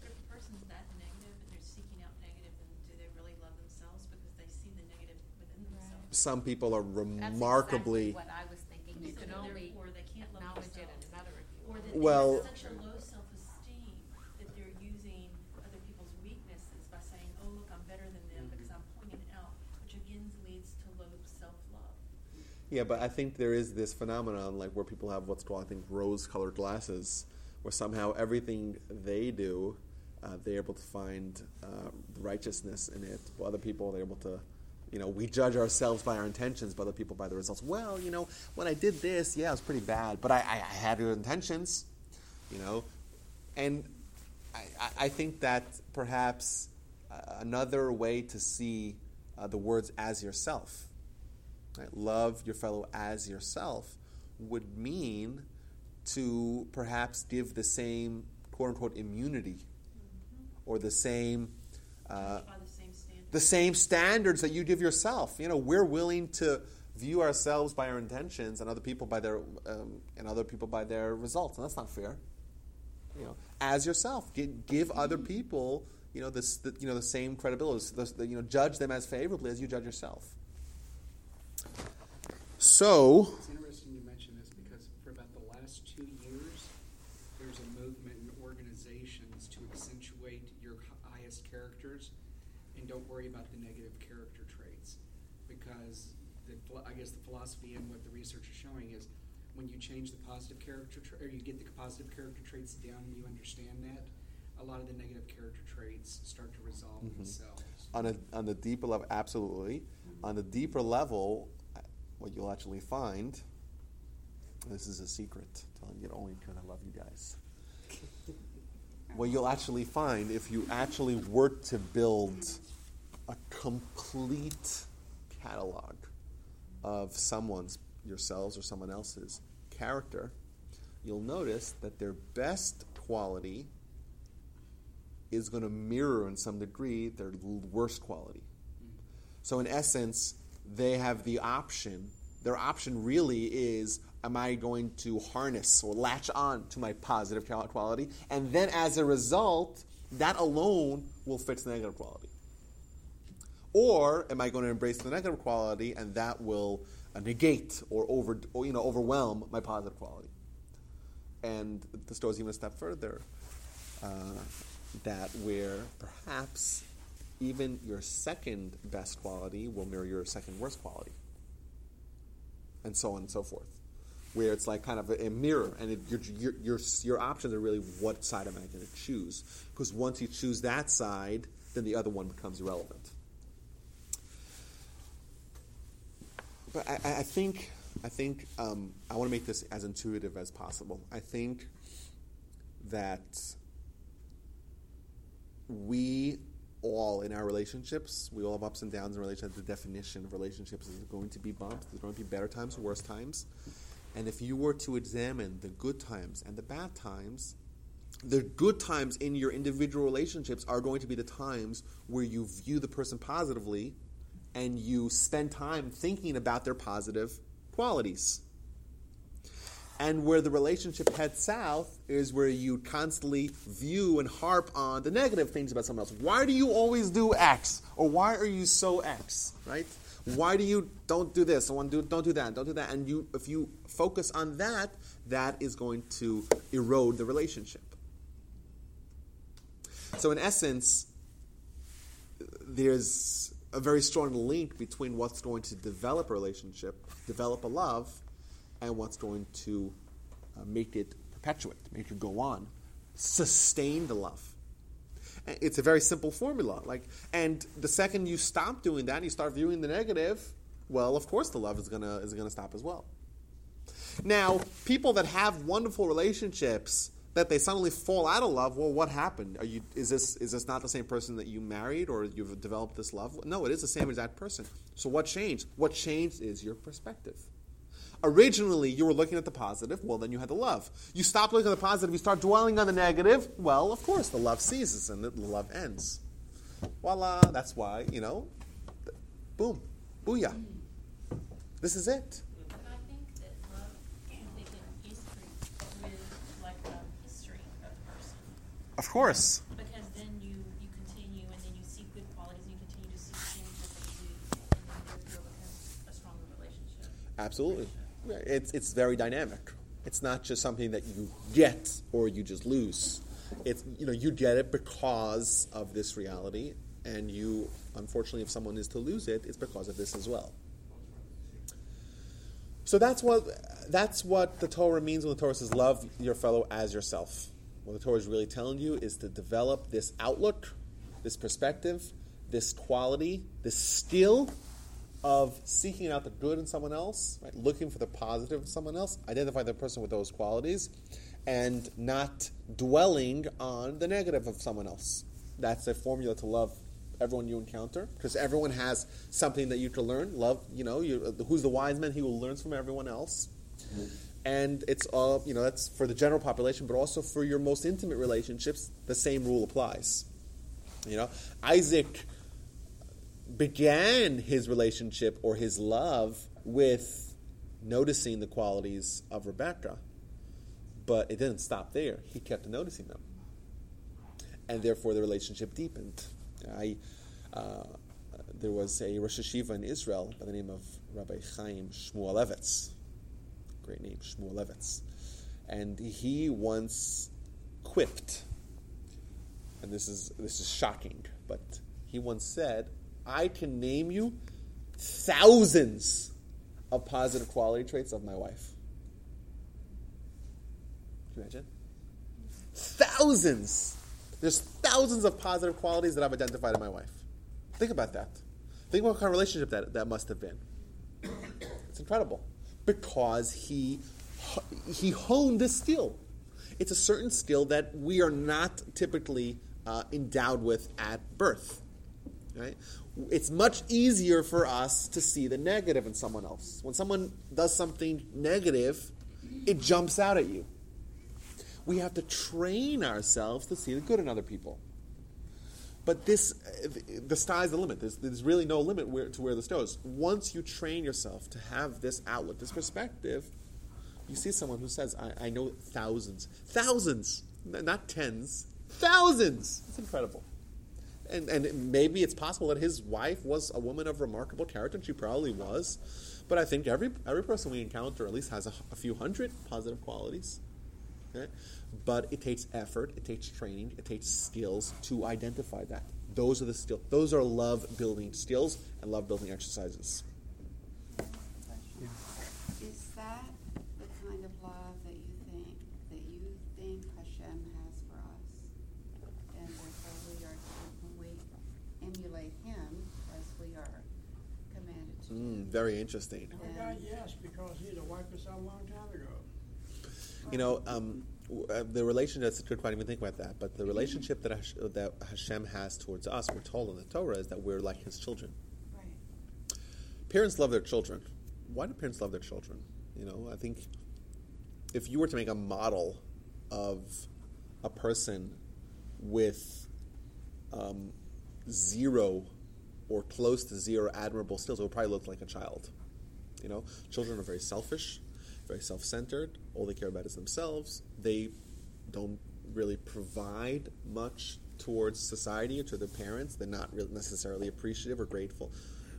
If a person's that negative and they're seeking out negative, then do they really love themselves because they see the negative within themselves? Some people are That's exactly what I was thinking. You So can only therefore, they can't love acknowledge it in themselves. another Or that Well- such a low self-esteem that they're using other people's weaknesses by saying, "Oh, look, I'm better than them because I'm pointing it out," which again leads to low self-love. Yeah, but I think there is this phenomenon, like where people have what's called, I think, rose-colored glasses, where somehow everything they do, uh, they're able to find uh, righteousness in it. While other people, they're able to, you know, we judge ourselves by our intentions, but other people by the results. Well, you know, when I did this, yeah, it was pretty bad, but I, I, I had good intentions, you know, and I, I- I think that perhaps uh, another way to see uh, the words as yourself Right? Love your fellow as yourself would mean to perhaps give the same quote unquote immunity or the same uh, the same the same standards that you give yourself. You know, we're willing to view ourselves by our intentions and other people by their um, and other people by their results, and that's not fair. You know, as yourself, give, give other people you know this the, you know the same credibility. The, the, you know, judge them as favorably as you judge yourself. So, It's interesting you mention this because for about the last two years, there's a movement in organizations to accentuate your highest characters and don't worry about the negative character traits. because the, I guess the philosophy and what the research is showing is when you change the positive character tra- or you get the positive character traits down and you understand that, a lot of the negative character traits start to resolve Mhm. themselves. On a on the deeper level, absolutely. On the deeper level, what you'll actually find. This is a secret, telling you only because I love you guys. what you'll actually find if you actually work to build a complete catalog of someone's, yourselves or someone else's character, you'll notice that their best quality is going to mirror in some degree their worst quality. So, in essence, they have the option. Their option really is am I going to harness or latch on to my positive quality? And then as a result, that alone will fix the negative quality. Or am I going to embrace the negative quality and that will uh, negate or, over, or you know, overwhelm my positive quality? And this goes even a step further. Uh, that where perhaps even your second best quality will mirror your second worst quality, and so on and so forth. Where it's like kind of a, a mirror, and it, your, your, your, your options are really what side am I going to choose? Because once you choose that side, then the other one becomes irrelevant. But I, I think I think um, I want to make this as intuitive as possible. I think that we all in our relationships, we all have ups and downs in relationships. The definition of relationships is going to be bumps. There's going to be better times, worse times. And if you were to examine the good times and the bad times, the good times in your individual relationships are going to be the times where you view the person positively and you spend time thinking about their positive qualities. And where the relationship heads south is where you constantly view and harp on the negative things about someone else. Why do you always do X? Or why are you so X? Right? Why do you don't do this? Don't do don't do that. Don't do that. And you if you focus on that, that is going to erode the relationship. So in essence, there's a very strong link between what's going to develop a relationship, develop a love, and what's going to uh, make it perpetuate, make it go on, sustain the love. It's a very simple formula. Like, and the second you stop doing that, and you start viewing the negative. Well, of course, the love is gonna is gonna stop as well. Now, people that have wonderful relationships that they suddenly fall out of love. Well, what happened? Are you is this is this not the same person that you married or you've developed this love? No, it is the same exact person. So what changed? What changed is your perspective. Originally, you were looking at the positive. Well, then you had the love. You stop looking at the positive. You start dwelling on the negative. Well, of course, the love ceases and the love ends. Voila! That's why you know. Boom, booyah. This is it. But I think that love can take an history with like a history of. Of course. Because then you, you continue and then you see good qualities and you continue to see things that they do and then therefore becomes a stronger relationship. Absolutely. It's, it's very dynamic. It's not just something that you get or you just lose. It's, you know, you get it because of this reality, and you, unfortunately, if someone is to lose it, it's because of this as well. So that's what, that's what the Torah means when the Torah says, love your fellow as yourself. What the Torah is really telling you is to develop this outlook, this perspective, this quality, this skill of seeking out the good in someone else, right? looking for the positive in someone else, identify the person with those qualities, and not dwelling on the negative of someone else. That's a formula to love everyone you encounter, because everyone has something that you can learn. Love, you know, you, uh, who's the wise man? He who learns from everyone else. And it's all, you know, that's for the general population, but also for your most intimate relationships, the same rule applies. You know, Isaac began his relationship or his love with noticing the qualities of Rebecca, but it didn't stop there. He kept noticing them, and therefore the relationship deepened. I, uh, there was a Rosh Yeshiva in Israel by the name of Rabbi Chaim Shmuelevitz, great name Shmuelevitz, and he once quipped, and this is this is shocking, but he once said, I can name you thousands of positive quality traits of my wife. Can you imagine? Thousands. There's thousands of positive qualities that I've identified in my wife. Think about that. Think about what kind of relationship that, that must have been. It's incredible. Because he he honed this skill. It's a certain skill that we are not typically uh, endowed with at birth. Right? It's much easier for us to see the negative in someone else. When someone does something negative, it jumps out at you. We have to train ourselves to see the good in other people. But this, the sky's the limit. There's, there's really no limit where, to where this goes. Once you train yourself to have this outlook, this perspective, you see someone who says, I, I know thousands, thousands, not tens, thousands. It's incredible. And, and maybe it's possible that his wife was a woman of remarkable character, and she probably was. But I think every, every person we encounter at least has a, a few hundred positive qualities. Okay? But it takes effort, it takes training, it takes skills to identify that. Those are the skill. Those are love building skills and love building exercises. Is that the kind of love that you think that you think Hashem has for us, and therefore we are to, when we emulate Him as we are commanded to? Mm, very interesting. Oh, God, yes, because he'd have wiped us out a long time ago. You know, um, uh, the relationship, that's a good point, I didn't even think about that, but the relationship that, Hash- that Hashem has towards us, we're told in the Torah, is that we're like His children. Right. Parents love their children. Why do parents love their children? You know, I think if you were to make a model of a person with um, zero or close to zero admirable skills, it would probably look like a child. You know, children are very selfish, very self-centered. All they care about is themselves. They don't really provide much towards society or to their parents. They're not really necessarily appreciative or grateful.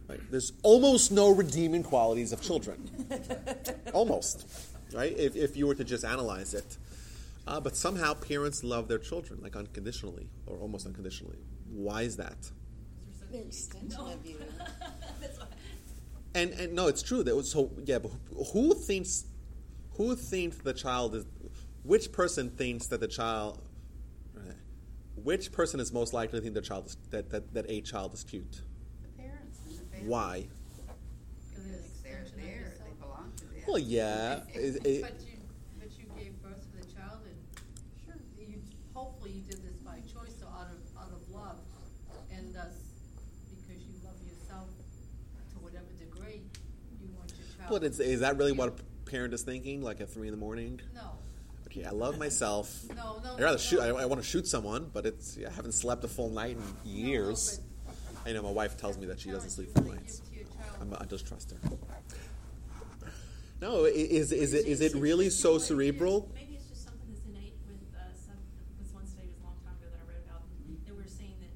Right? There's almost no redeeming qualities of children. almost, right? If, if you were to just analyze it. Uh, but somehow parents love their children, like unconditionally or almost unconditionally. Why is that? They're extension of you. And and no, it's true. That was so yeah. But who- who thinks who thinks the child is? Which person thinks that the child? Which person is most likely to think the child is, that, that that a child is cute? The parents and the family. Why? Because they're there, they belong to them. Well, yeah. It- it- But you, but you gave birth to the child and sure, you, hopefully you did this by choice or out of, out of love. And thus, because you love yourself to whatever degree, you child. but is, is that really what a parent is thinking? Like at three in the morning? No, Okay, I love myself. no, no. I rather no, shoot. I, no. I want to shoot someone, but it's I haven't slept a full night in years. I know my wife tells me that she doesn't sleep full nights. you wanna give to your child I'm, I just trust her. No, i- is is it is it really so cerebral? Maybe it's just something that's innate with uh, some. This one study was a long time ago that I read about. and They were saying that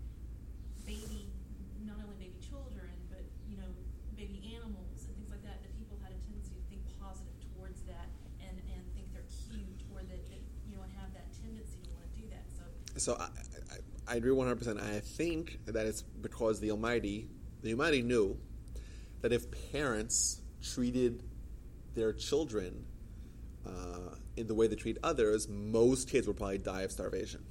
baby, not only baby children, but you know, baby animals and things like that. That people had a tendency to think positive towards that and and think they're cute or that, that you know and have that tendency to want to do that. So I, I, I agree 100. percent I think that it's because the Almighty, the Almighty knew that if parents treated their children uh, in the way they treat others, most kids would probably die of starvation.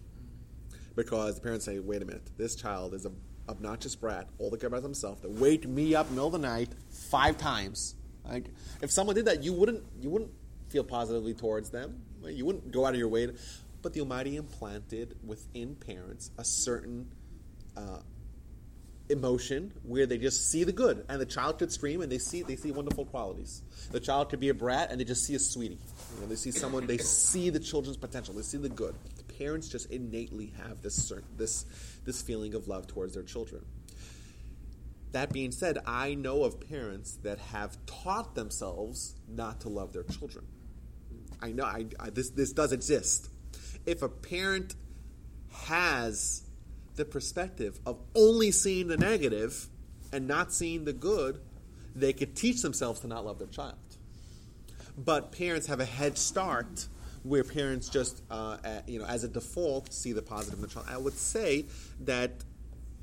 Because the parents say, "Wait a minute, this child is a obnoxious brat. All the care about themselves. They wake me up middle of the night five times. Like, if someone did that, you wouldn't you wouldn't feel positively towards them. You wouldn't go out of your way. To, but the Almighty implanted within parents a certain uh, emotion where they just see the good, and the child could scream, and they see they see wonderful qualities. The child could be a brat, and they just see a sweetie. You know, they see someone, they see the children's potential, they see the good. Parents just innately have this certain, this this feeling of love towards their children. That being said, I know of parents that have taught themselves not to love their children. I know I, I, this this does exist. If a parent has the perspective of only seeing the negative and not seeing the good, they could teach themselves to not love their child. But parents have a head start where parents just, uh, uh, you know, as a default, see the positive in the child. I would say that,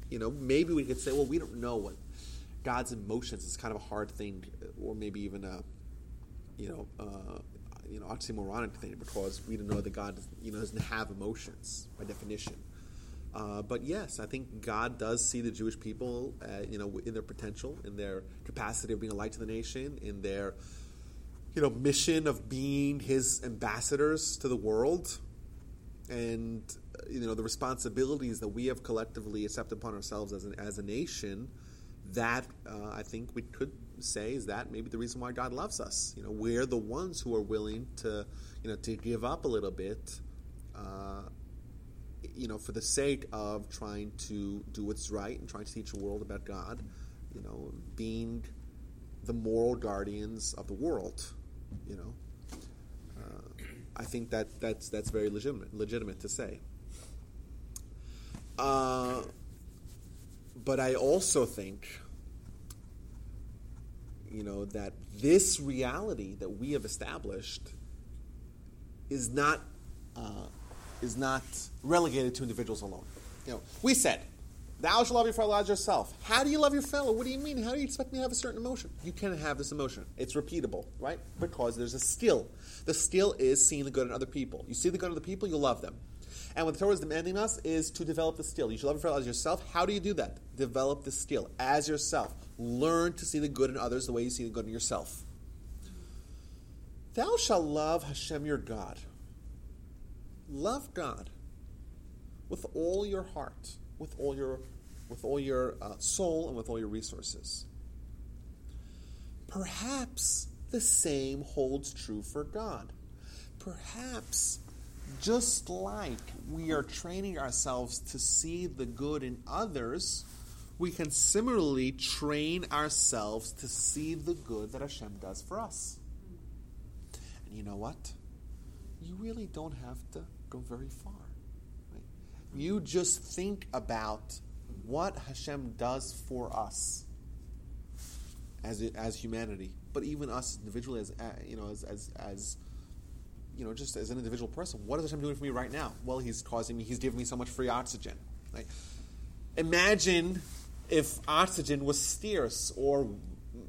you know, maybe we could say, well, we don't know what. God's emotions is kind of a hard thing, or maybe even a, you know, uh, you know, oxymoronic thing because we don't know that God, you know, doesn't have emotions by definition. Uh, but yes, I think God does see the Jewish people, uh, you know, in their potential, in their capacity of being a light to the nation, in their, you know, mission of being His ambassadors to the world, and you know the responsibilities that we have collectively accepted upon ourselves as an, as a nation. That uh, I think we could say is that maybe the reason why God loves us. You know, we're the ones who are willing to, you know, to give up a little bit. Uh, you know, for the sake of trying to do what's right and trying to teach the world about God, you know, being the moral guardians of the world, you know, uh, I think that that's that's very legitimate legitimate to say. Uh, but I also think, you know, that this reality that we have established is not. Uh, is not relegated to individuals alone. You know, we said, "Thou shalt love your fellow as yourself." How do you love your fellow? What do you mean? How do you expect me to have a certain emotion? You can have this emotion. It's repeatable, right? Because there's a skill. The skill is seeing the good in other people. You see the good in other people, you love them. And what the Torah is demanding us is to develop the skill. You should love your fellow as yourself. How do you do that? Develop the skill as yourself. Learn to see the good in others the way you see the good in yourself. Thou shalt love Hashem your God love God with all your heart, with all your, with all your uh, soul, and with all your resources. Perhaps the same holds true for God. Perhaps just like we are training ourselves to see the good in others, we can similarly train ourselves to see the good that Hashem does for us. And you know what? You really don't have to go very far. Right? You just think about what Hashem does for us as as humanity, but even us individually, as uh, you know, as, as as you know, just as an individual person. What is Hashem doing for me right now? Well, He's causing me. He's giving me so much free oxygen. Right? Imagine if oxygen was scarce or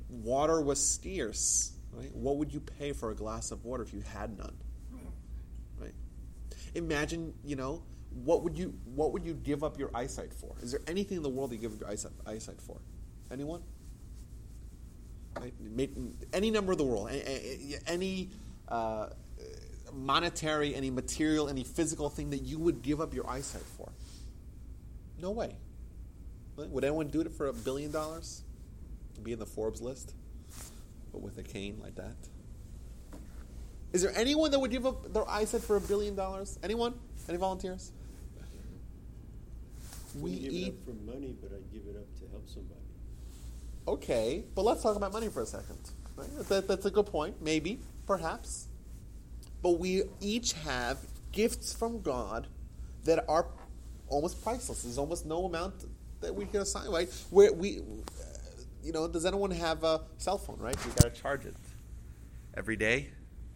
water was scarce. Right? What would you pay for a glass of water if you had none? Right? imagine, you know, what would you what would you give up your eyesight for? Is there anything in the world you give up your eyesight, for? Anyone? Right? Any number of the world, any uh, monetary, any material, any physical thing that you would give up your eyesight for? No way. Would anyone do it for a billion dollars? Be in the Forbes list, but with a cane like that? Is there anyone that would give up their eyesight for a billion dollars? Anyone? Any volunteers? We give eat it up for money, but I give it up to help somebody. Okay, but let's talk about money for a second. Right? That, that's a good point. Maybe, perhaps, but we each have gifts from God that are almost priceless. There's almost no amount that we can assign. Right? Where we, you know, does anyone have a cell phone? Right? You got to charge it every day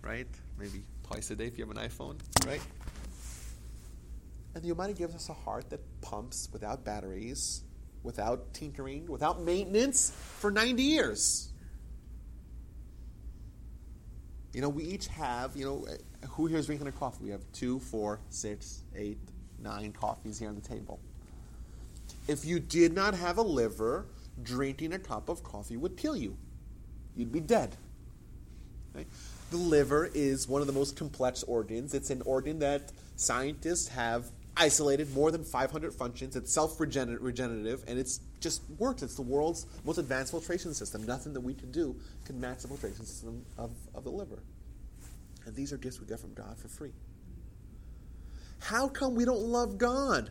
right? Maybe twice a day if you have an iPhone, right? And the Almighty gives us a heart that pumps without batteries, without tinkering, without maintenance for 90 years. You know, we each have, you know, who here is drinking a coffee? We have two, four, six, eight, nine coffees here on the table. If you did not have a liver, drinking a cup of coffee would kill you. You'd be dead. Right? the liver is one of the most complex organs. It's an organ that scientists have isolated more than 500 functions. It's self regenerative and it's just works. It's the world's most advanced filtration system. Nothing that we can do can match the filtration system of, of the liver. And these are gifts we get from God for free. How come we don't love God?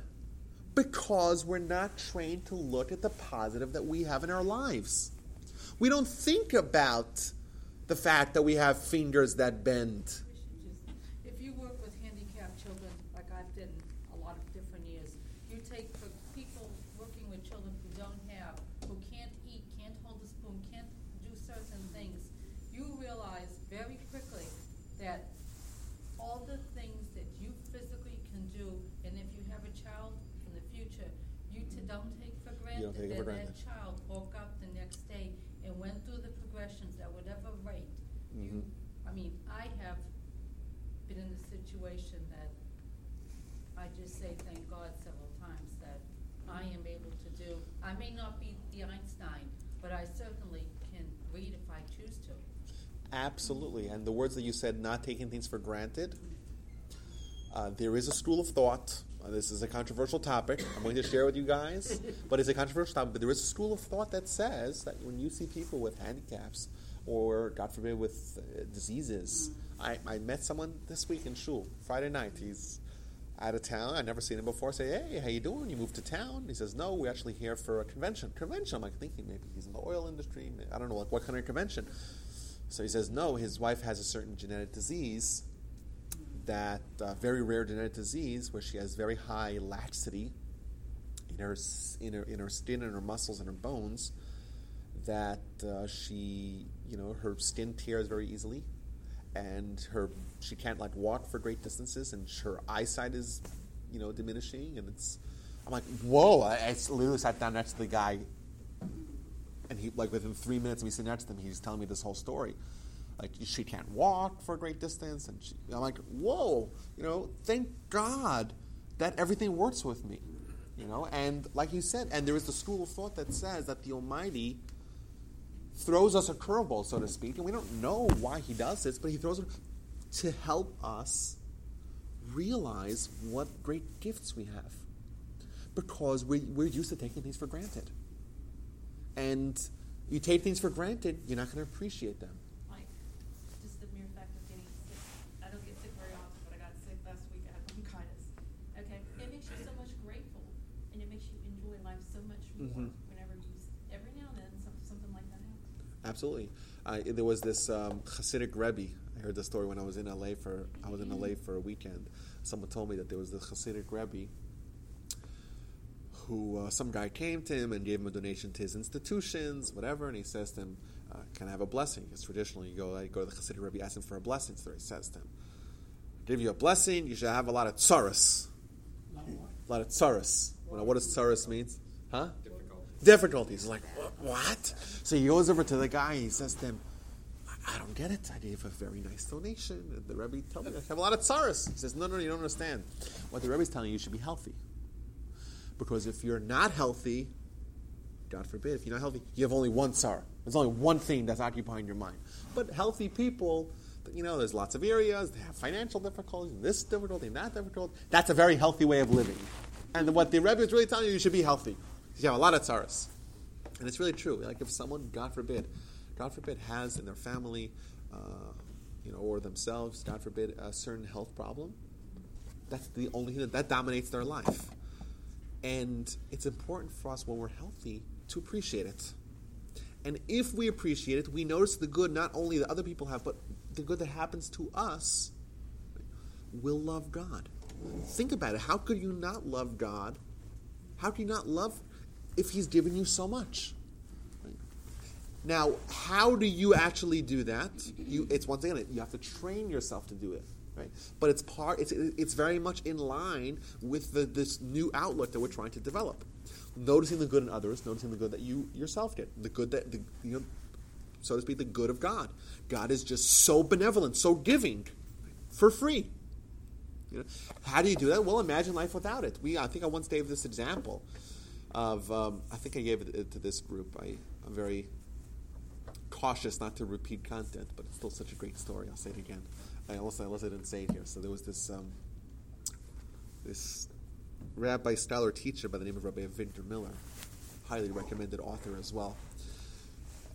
Because we're not trained to look at the positive that we have in our lives. We don't think about the fact that we have fingers that bend. If you work with handicapped children, like I've done a lot of different years, you take for people working with children who don't have, who can't eat, can't hold a spoon, can't do certain things, you realize very quickly that all the things that you physically can do, and if you have a child in the future, you t- don't take for granted take it that for that granted. child woke up the next I mean, I have been in a situation that I just say thank God several times that I am able to do, I may not be the Einstein, but I certainly can read if I choose to. Absolutely. And the words that you said, not taking things for granted, uh, there is a school of thought. Uh, this is a controversial topic. I'm going to share with you guys, but it's a controversial topic. But there is a school of thought that says that when you see people with handicaps or, God forbid, with uh, diseases, I, I met someone this week in shul, Friday night. He's out of town. I'd never seen him before. I say, hey, how you doing? You moved to town? He says, no, we're actually here for a convention. Convention? I'm like thinking maybe he's in the oil industry. I don't know like, what kind of convention. So he says, no, his wife has a certain genetic disease, that uh, very rare genetic disease where she has very high laxity in her, in her, in her skin and her muscles and her bones, that uh, she, you know, her skin tears very easily, and her she can't like walk for great distances, and her eyesight is, you know, diminishing, and it's. I'm like, whoa! I, I literally sat down next to the guy and he like within three minutes of me sitting next to him, he's telling me this whole story. Like she can't walk for a great distance, and she, I'm like, whoa, you know, thank God that everything works with me, you know. And like you said, and there is the school of thought that says that the Almighty throws us a curveball, so to speak, and we don't know why He does this, but He throws it to help us realize what great gifts we have, because we, we're used to taking things for granted and you take things for granted, you're not going to appreciate them. Like, just the mere fact of getting sick. I don't get sick very often, but I got sick last week. I had bronchitis. Okay, it makes you so much grateful, and it makes you enjoy life so much more Mhm. whenever you. s- Every now and then, some, something like that happens. Absolutely. Uh, there was this um, Hasidic Rebbe. I heard the story when I was in LA for I was in LA for a weekend. Someone told me that there was this Hasidic Rebbe who uh, some guy came to him and gave him a donation to his institutions, whatever, and he says to him, uh, "Can I have a blessing?" Because traditionally, you go, I go to the Hasidic Rebbe, ask him for a blessing. So he says to him, "Give you a blessing. You should have a lot of tsaras, a lot of tsaras. Well, what does tsaras means? Huh? Difficult. difficulties. He's like, what? So he goes over to the guy. He says to him, I don't get it. I gave a very nice donation. The Rebbe told me I have a lot of tsaras. He says, no, no, you don't understand. What the Rebbe's telling you, you should be healthy. Because if you're not healthy, God forbid, if you're not healthy, you have only one tsar. There's only one thing that's occupying your mind. But healthy people, you know, there's lots of areas. They have financial difficulties, this difficulty, and that difficulty. That's a very healthy way of living. And what the Rebbe is really telling you, you should be healthy. You have a lot of tsaras. And it's really true. Like if someone, God forbid, God forbid, has in their family, uh, you know, or themselves, God forbid, a certain health problem, that's the only thing that, that dominates their life. And it's important for us when we're healthy to appreciate it. And if we appreciate it, we notice the good not only that other people have, but the good that happens to us, we'll love God. Think about it. How could you not love God? How can you not love if He's given you so much? Right? Now, how do you actually do that? You, it's once again, you have to train yourself to do it, right? But it's part. It's it's very much in line with the, this new outlook that we're trying to develop. Noticing the good in others, noticing the good that you yourself get, the good that the, you know, so to speak, the good of God. God is just so benevolent, so giving, for free. You know, how do you do that? Well, imagine life without it. We, I think I once gave this example of, um, I think I gave it to this group. I, I'm very cautious not to repeat content, but it's still such a great story. I'll say it again, I, unless, unless I didn't say it here. So there was this um, this rabbi, scholar, teacher by the name of Rabbi Avigdor Miller, highly recommended author as well.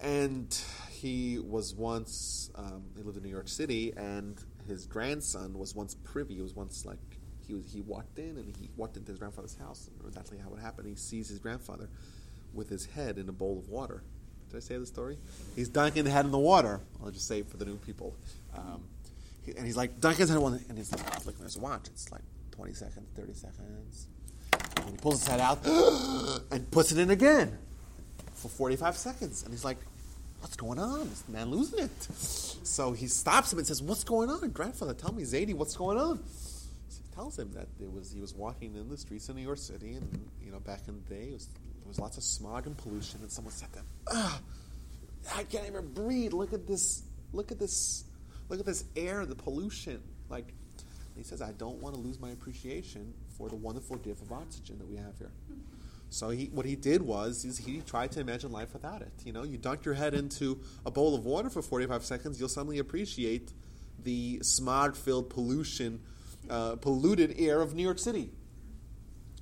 And he was once, um, he lived in New York City, and his grandson was once privy. He was once like, he, was, he walked in and he walked into his grandfather's house. And exactly how it happened. He sees his grandfather with his head in a bowl of water. Did I say the story? He's dunking the head in the water. I'll just say it for the new people. Um, he, and he's like, dunking his head in water. And he's like, looking at his watch. It's like 20 seconds, 30 seconds. And he pulls his head out and puts it in again for 45 seconds. And he's like, What's going on? Is the man losing it? So he stops him and says, What's going on? Grandfather, tell me, Zadie, what's going on? Tells him that it was he was walking in the streets of New York City, and you know, back in the day, it was, there was lots of smog and pollution, and someone said to him, I can't even breathe. Look at this. Look at this Look at this air, the pollution. Like, he says, I don't want to lose my appreciation for the wonderful gift of oxygen that we have here. So he, what he did was, is he tried to imagine life without it. You know, you dunk your head into a bowl of water for 45 seconds, you'll suddenly appreciate the smog-filled pollution, uh, polluted air of New York City.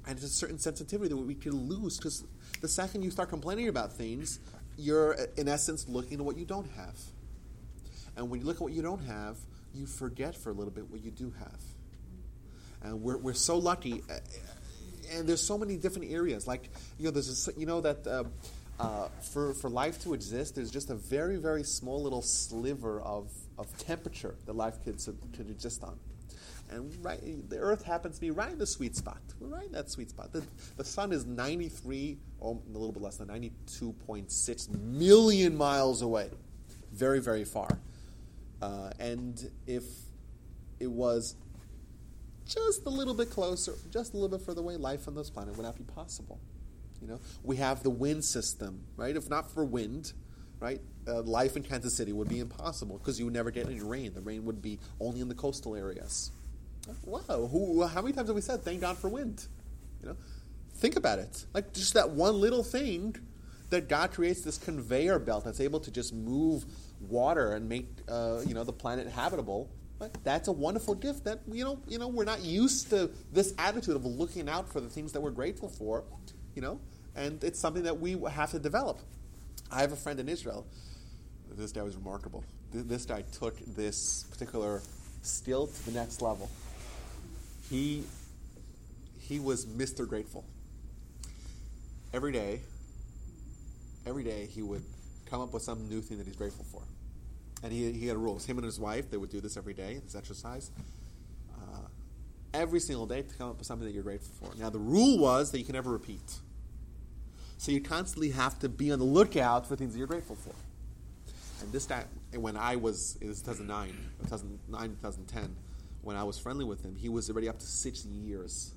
And it's a certain sensitivity that we can lose because the second you start complaining about things, you're in essence looking at what you don't have. And when you look at what you don't have, you forget for a little bit what you do have. And we're, we're so lucky. uh, And there's so many different areas. Like, you know, there's you know that uh, uh, for, for life to exist, there's just a very, very small little sliver of, of temperature that life could, could exist on. And right, the Earth happens to be right in the sweet spot. We're right in that sweet spot. The, the sun is 93, or a little bit less than 92.6 million miles away. Very, very far. Uh, and if it was just a little bit closer, just a little bit further away, life on this planet would not be possible. You know, we have the wind system, right? If not for wind, right, uh, life in Kansas City would be impossible because you would never get any rain. The rain would be only in the coastal areas. Wow, who? How many times have we said thank God for wind? You know, think about it. Like just that one little thing that God creates this conveyor belt that's able to just move water and make uh, you know the planet habitable. But that's a wonderful gift that you know you know we're not used to this attitude of looking out for the things that we're grateful for, you know, and it's something that we have to develop. I have a friend in Israel. This guy was remarkable. This guy took this particular skill to the next level. He he was Mr. Grateful. Every day, every day he would come up with some new thing that he's grateful for. And he, he had rules. Him and his wife, they would do this every day, this exercise. Uh, every single day to come up with something that you're grateful for. Now, the rule was that you can never repeat. So you constantly have to be on the lookout for things that you're grateful for. And this guy, when I was, it was 2009, 2009, 2010, when I was friendly with him, he was already up to six years.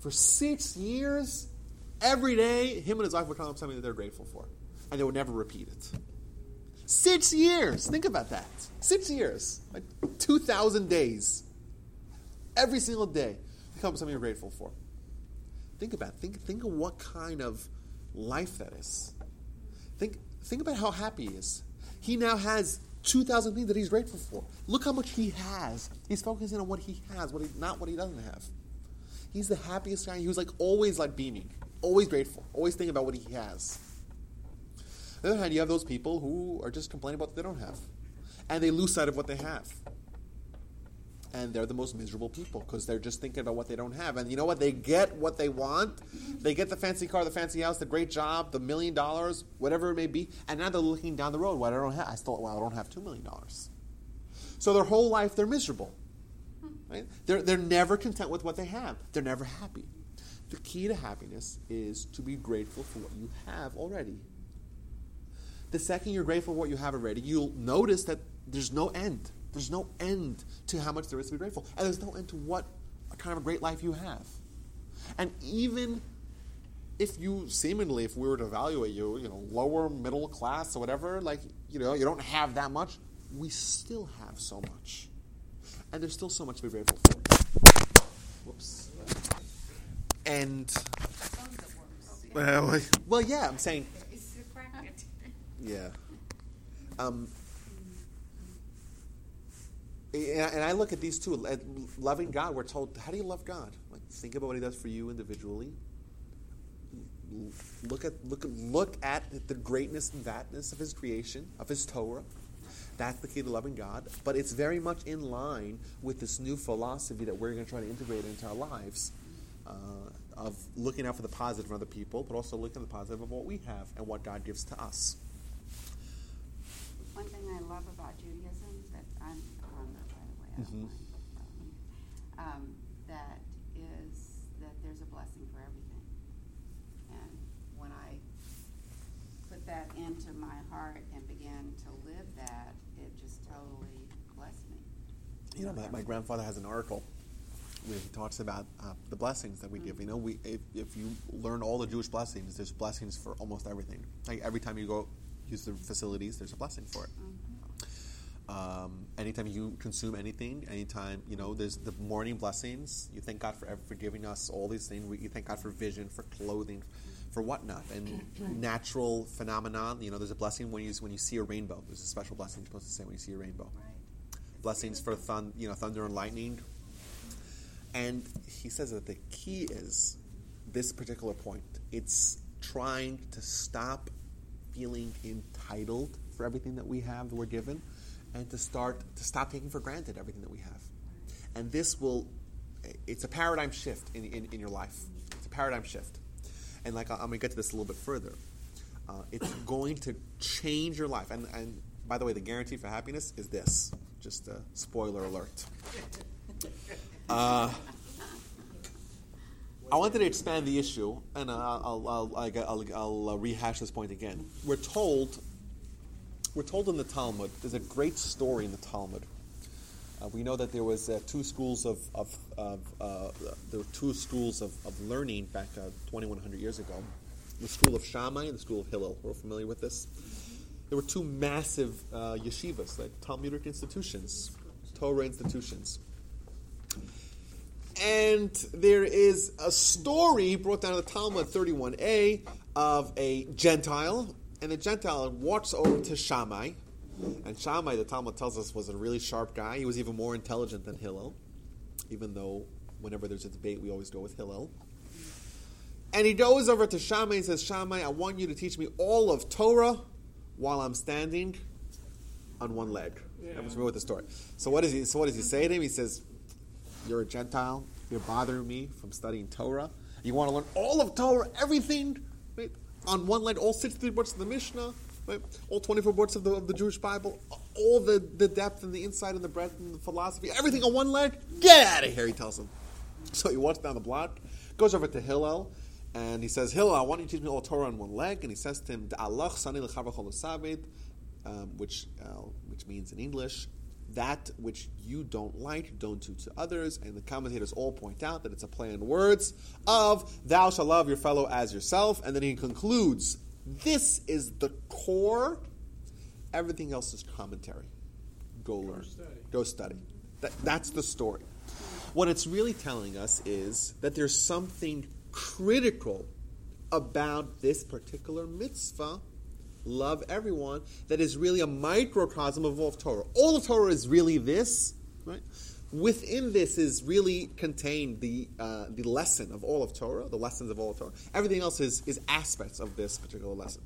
For six years, every day, him and his wife would come up with something that they're grateful for. And they would never repeat it. Six years! Think about that. Six years. Like 2,000 days. Every single day, you come up with something you're grateful for. Think about it. Think, think of what kind of life that is. Think, think about how happy he is. He now has 2,000 things that he's grateful for. Look how much he has. He's focusing on what he has, what he, not what he doesn't have. He's the happiest guy. He was like always like beaming, always grateful, always thinking about what he has. On the other hand, you have those people who are just complaining about what they don't have. And they lose sight of what they have. And they're the most miserable people because they're just thinking about what they don't have. And you know what? They get what they want. They get the fancy car, the fancy house, the great job, the million dollars, whatever it may be. And now they're looking down the road. What I don't have, I still, well, I don't have two million dollars. So their whole life they're miserable. Right? They're, they're never content with what they have. They're never happy. The key to happiness is to be grateful for what you have already. The second you're grateful for what you have already, you'll notice that there's no end. There's no end to how much there is to be grateful. And there's no end to what kind of a great life you have. And even if you seemingly, if we were to evaluate you, you know, lower middle class or whatever, like, you know, you don't have that much, we still have so much. And there's still so much to be grateful for. Whoops. And, well, well yeah, I'm saying, yeah. Um, and I look at these two. Loving God, we're told, how do you love God? Like, think about what He does for you individually. Look at look look at the greatness and vastness of His creation, of His Torah. That's the key to loving God. But it's very much in line with this new philosophy that we're going to try to integrate into our lives. Uh, of looking out for the positive of other people, but also looking at the positive of what we have and what God gives to us. One thing I love about Judaism that I'm on by the way, I don't Mhm. mind, um, that is that there's a blessing for everything. And when I put that into my heart and began to live that, it just totally blessed me. You know, my, my grandfather has an article where he talks about uh, the blessings that we give. You know, we if, if you learn all the Jewish blessings, there's blessings for almost everything. Like every time you go use the facilities, there's a blessing for it. Um, anytime you consume anything, anytime you know, there's the morning blessings. You thank God for ever- for giving us all these things. We, you thank God for vision, for clothing, for whatnot, and natural phenomenon. You know, there's a blessing when you when you see a rainbow. There's a special blessing you're supposed to say when you see a rainbow. Right. Blessings for thun, you know, thunder and lightning. And he says that the key is this particular point. It's trying to stop feeling entitled for everything that we have that we're given and to start to stop taking for granted everything that we have. And this will it's a paradigm shift in, in, in your life. It's a paradigm shift. And like I'm going to get to this a little bit further. Uh, it's going to change your life. And, and by the way, the guarantee for happiness is this. Just a spoiler alert. Uh, I wanted to expand the issue, and I'll, I'll, I'll, I'll, rehash this point again. We're told, we're told in the Talmud. There's a great story in the Talmud. Uh, we know that there was uh, two schools of, of, of uh, there were two schools of, of learning back uh, 2,100 years ago. The school of Shammai and the school of Hillel. We're familiar with this. There were two massive uh, yeshivas, like Talmudic institutions, Torah institutions. And there is a story brought down in the Talmud 31a of a Gentile, and the Gentile walks over to Shammai. And Shammai, the Talmud tells us, was a really sharp guy. He was even more intelligent than Hillel, even though whenever there's a debate, we always go with Hillel. And he goes over to Shammai and says, Shammai, I want you to teach me all of Torah while I'm standing on one leg. Yeah. Everyone's familiar with the story. So what, is he, so what does he say to him? He says, You're a Gentile. You're bothering me from studying Torah. You want to learn all of Torah, everything? On one leg, all 63 books of the Mishnah, right? All 24 books of the, of the Jewish Bible, all the, the depth and the insight and the breadth and the philosophy, everything on one leg? Get out of here, he tells him. So he walks down the block, goes over to Hillel, and he says, Hillel, I want you to teach me all Torah on one leg. And he says to him, um, which, uh, which means in English, that which you don't like, don't do to others. And the commentators all point out that it's a play on words of thou shalt love your fellow as yourself. And then he concludes, this is the core. Everything else is commentary. Go learn. study. Go study. That, that's the story. What it's really telling us is that there's something critical about this particular mitzvah, love everyone, that is really a microcosm of all of Torah. All of Torah is really this, right? Within this is really contained the uh, the lesson of all of Torah, the lessons of all of Torah. Everything else is, is aspects of this particular lesson.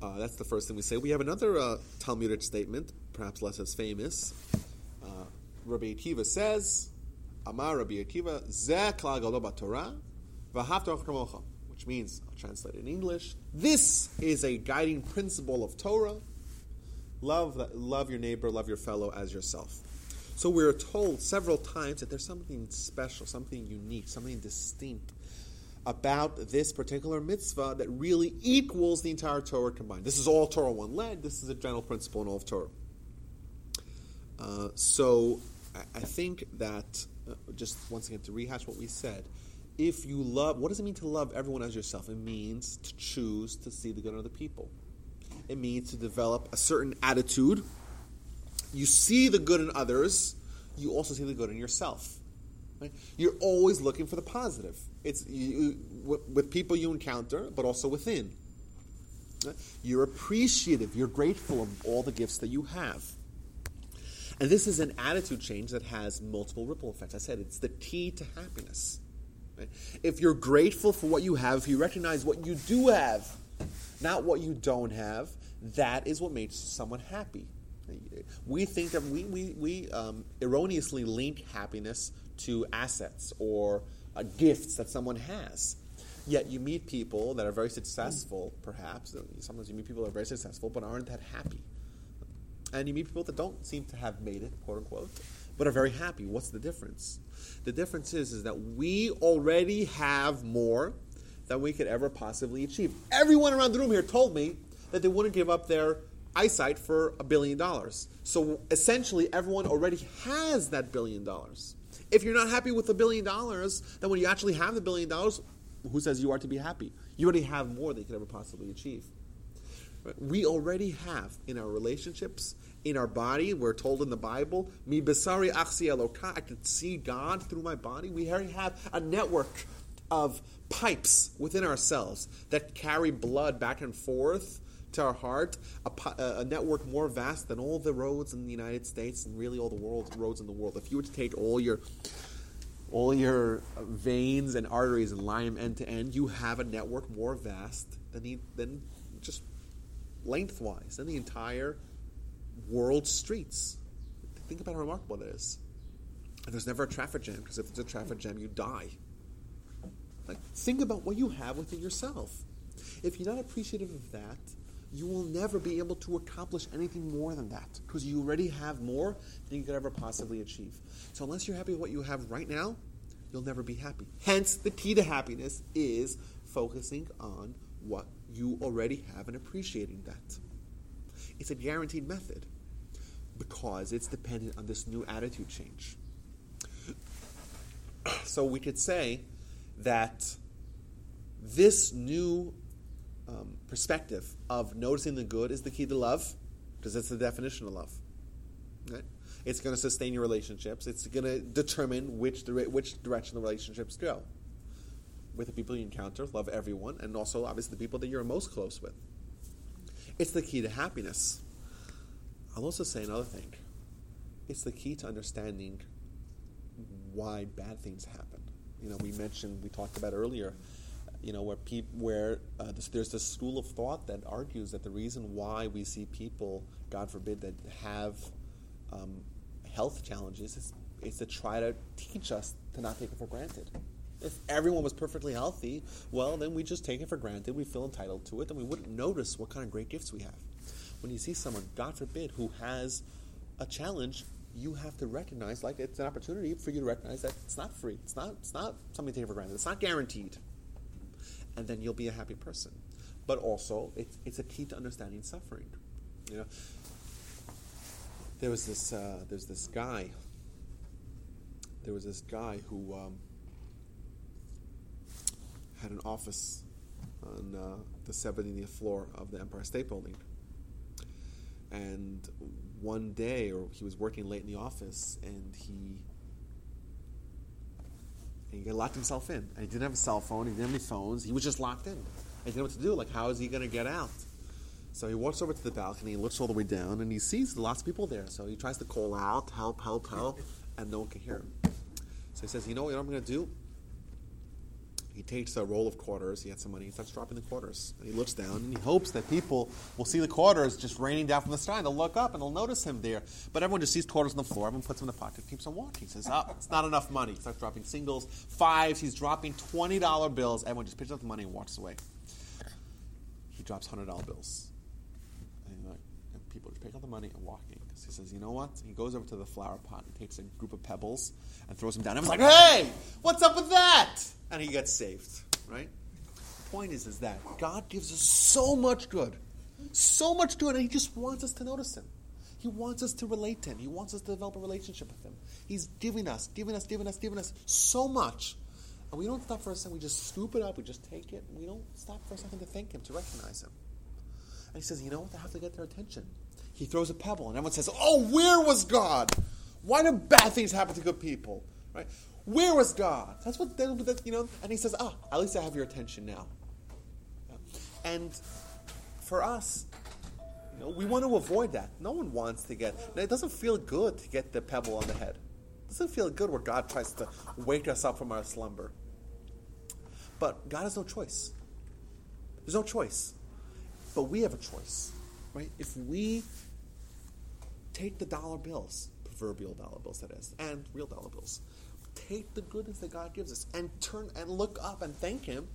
Uh, that's the first thing we say. We have another uh, Talmudic statement, perhaps less as famous. Uh, Rabbi Akiva says, Amar Rabbi Akiva, Zeh klal gadol b'Torah, v'ahavta kamocha, which means, I'll translate it in English, this is a guiding principle of Torah. Love, love your neighbor, love your fellow as yourself. So we're told several times that there's something special, something unique, something distinct about this particular mitzvah that really equals the entire Torah combined. This is all Torah one leg. This is a general principle in all of Torah. Uh, so I, I think that uh, just once again to rehash what we said, if you love, what does it mean to love everyone as yourself? It means to choose to see the good in other people. It means to develop a certain attitude. You see the good in others. You also see the good in yourself. Right? You're always looking for the positive. It's you, with, people you encounter, but also within. You're appreciative. You're grateful of all the gifts that you have. And this is an attitude change that has multiple ripple effects. I said it's the key to happiness. If you're grateful for what you have, if you recognize what you do have, not what you don't have, that is what makes someone happy. We think that we, we, we um, erroneously link happiness to assets or uh, gifts that someone has. Yet you meet people that are very successful, perhaps. Sometimes you meet people that are very successful but aren't that happy. And you meet people that don't seem to have made it, quote unquote, but are very happy. What's the difference? The difference is, is that we already have more than we could ever possibly achieve. Everyone around the room here told me that they wouldn't give up their eyesight for a billion dollars. So essentially, everyone already has that billion dollars. If you're not happy with a billion dollars, then when you actually have the billion dollars, who says you are to be happy? You already have more than you could ever possibly achieve. We already have in our relationships, in our body, we're told in the Bible, Mi besari achsi eloka, I can see God through my body. We already have a network of pipes within ourselves that carry blood back and forth to our heart, a, a, network more vast than all the roads in the United States and really all the world roads in the world. If you were to take all your all your veins and arteries and line them end to end, you have a network more vast than than just lengthwise than the entire world streets. Think about how remarkable that is. And there's never a traffic jam because if there's a traffic jam, you die. Like, think about what you have within yourself. If you're not appreciative of that, you will never be able to accomplish anything more than that because you already have more than you could ever possibly achieve. So, unless you're happy with what you have right now, you'll never be happy. Hence, the key to happiness is focusing on what you already have and appreciating that. It's a guaranteed method because it's dependent on this new attitude change. So, we could say that this new um, perspective of noticing the good is the key to love, because it's the definition of love. Right? It's going to sustain your relationships. It's going to determine which dire- which direction the relationships go. With the people you encounter, love everyone, and also obviously the people that you're most close with. It's the key to happiness. I'll also say another thing. It's the key to understanding why bad things happen. You know, we mentioned, we talked about earlier, you know, where peop- where uh, this, there's this school of thought that argues that the reason why we see people, God forbid, that have um, health challenges is, is to try to teach us to not take it for granted. If everyone was perfectly healthy, well, then we just take it for granted. We feel entitled to it, and we wouldn't notice what kind of great gifts we have. When you see someone, God forbid, who has a challenge, you have to recognize, like it's an opportunity for you to recognize that it's not free. It's not. It's not something taken for granted. It's not guaranteed. And then you'll be a happy person. But also, it's it's a key to understanding suffering. You know, there was this uh, there's this guy. There was this guy who um, had an office on uh, the 70th floor of the Empire State Building. And one day, or he was working late in the office, and he and he locked himself in. And he didn't have a cell phone. He didn't have any phones. He was just locked in. And he didn't know what to do. Like, how is he going to get out? So he walks over to the balcony, looks all the way down, and he sees lots of people there. So he tries to call out, help, help, help, and no one can hear him. So he says, you know what I'm going to do? He takes a roll of quarters. He had some money. He starts dropping the quarters. And he looks down and he hopes that people will see the quarters just raining down from the sky. And they'll look up and they'll notice him there. But everyone just sees quarters on the floor. Everyone puts them in the pocket, keeps on walking. He says, oh, it's not enough money. He starts dropping singles, fives. He's dropping $20 bills. Everyone just picks up the money and walks away. He drops $100 bills. And, people just pick up the money and walking. Says, you know what? He goes over to the flower pot and takes a group of pebbles and throws them down. Everyone's like, hey, what's up with that? And he gets saved, right? The point is, is that God gives us so much good, so much good, and He just wants us to notice Him. He wants us to relate to Him. He wants us to develop a relationship with Him. He's giving us, giving us, giving us, giving us so much. And we don't stop for a second. We just scoop it up. We just take it. We don't stop for a second to thank Him, to recognize Him. And He says, you know what? I have to get their attention. He throws a pebble, and everyone says, oh, where was God? Why do bad things happen to good people? Right? Where was God? That's what that, you know. And he says, "Ah, at least I have your attention now." And for us, you know, we want to avoid that. No one wants to get. It doesn't feel good to get the pebble on the head. It doesn't feel good where God tries to wake us up from our slumber. But God has no choice. There's no choice. But we have a choice, right? If we take the dollar bills, proverbial dollar bills that is, and real dollar bills, take the goodness that God gives us and turn and look up and thank Him,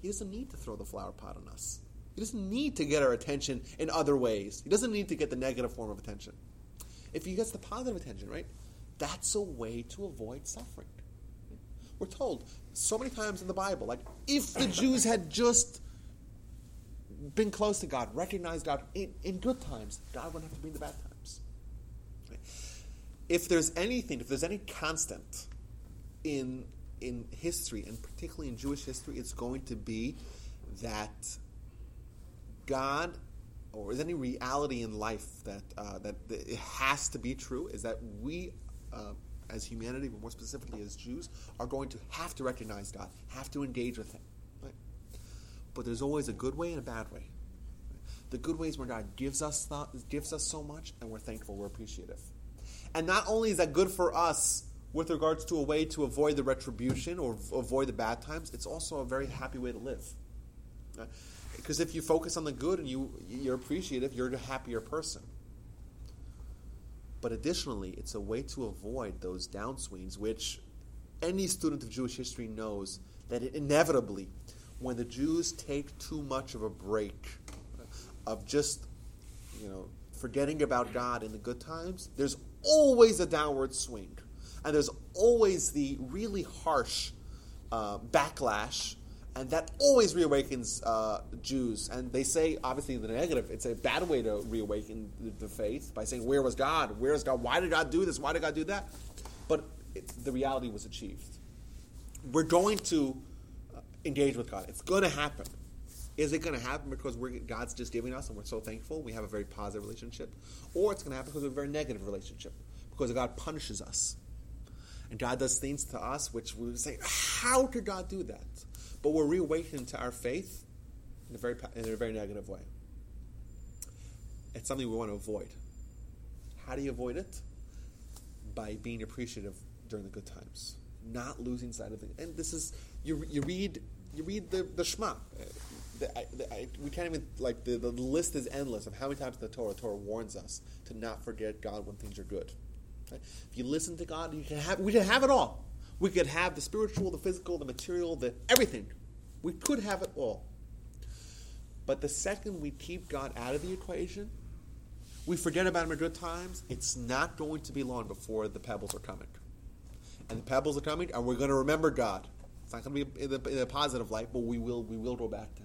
He doesn't need to throw the flower pot on us. He doesn't need to get our attention in other ways. He doesn't need to get the negative form of attention. If He gets the positive attention, right, that's a way to avoid suffering. We're told so many times in the Bible, like, if the Jews had just been close to God, recognized God in, in good times, God wouldn't have to be in the bad times. Right? If there's anything, if there's any constant in in history, and particularly in Jewish history, it's going to be that God or is any reality in life that uh, that, it has to be true is that we, uh, as humanity, but more specifically as Jews, are going to have to recognize God, have to engage with Him. Right? But there's always a good way and a bad way. The good way is where God gives us th- gives us so much, and we're thankful, we're appreciative. And not only is that good for us with regards to a way to avoid the retribution or avoid the bad times, it's also a very happy way to live. Uh, because if you focus on the good and you you're appreciative, you're a happier person. But additionally, it's a way to avoid those downswings, which any student of Jewish history knows that it inevitably, when the Jews take too much of a break of just, you know, forgetting about God in the good times, there's always a downward swing. And there's always the really harsh uh, backlash and that always reawakens uh, Jews. And they say, obviously, the negative. It's a bad way to reawaken the, faith by saying, "Where was God? Where is God? Why did God do this? Why did God do that?" But it, the reality was achieved. We're going to uh, engage with God. It's going to happen. Is it going to happen because God's just giving us and we're so thankful? We have a very positive relationship, or it's going to happen because we have a very negative relationship because God punishes us. And God does things to us which we would say, how could God do that? But we're reawakened to our faith in a very in a very negative way. It's something we want to avoid. How do you avoid it? By being appreciative during the good times, not losing sight of it. And this is you. You read you read the the Shema. The, the, I, we can't even like the, the list is endless of how many times the Torah the Torah warns us to not forget God when things are good. Right? If you listen to God, you can have we can have it all. We could have the spiritual, the physical, the material, the everything. We could have it all. But the second we keep God out of the equation, we forget about him at good times, it's not going to be long before the pebbles are coming. And the pebbles are coming, and we're going to remember God. It's not going to be in, the, in a positive light, but we will we will go back to.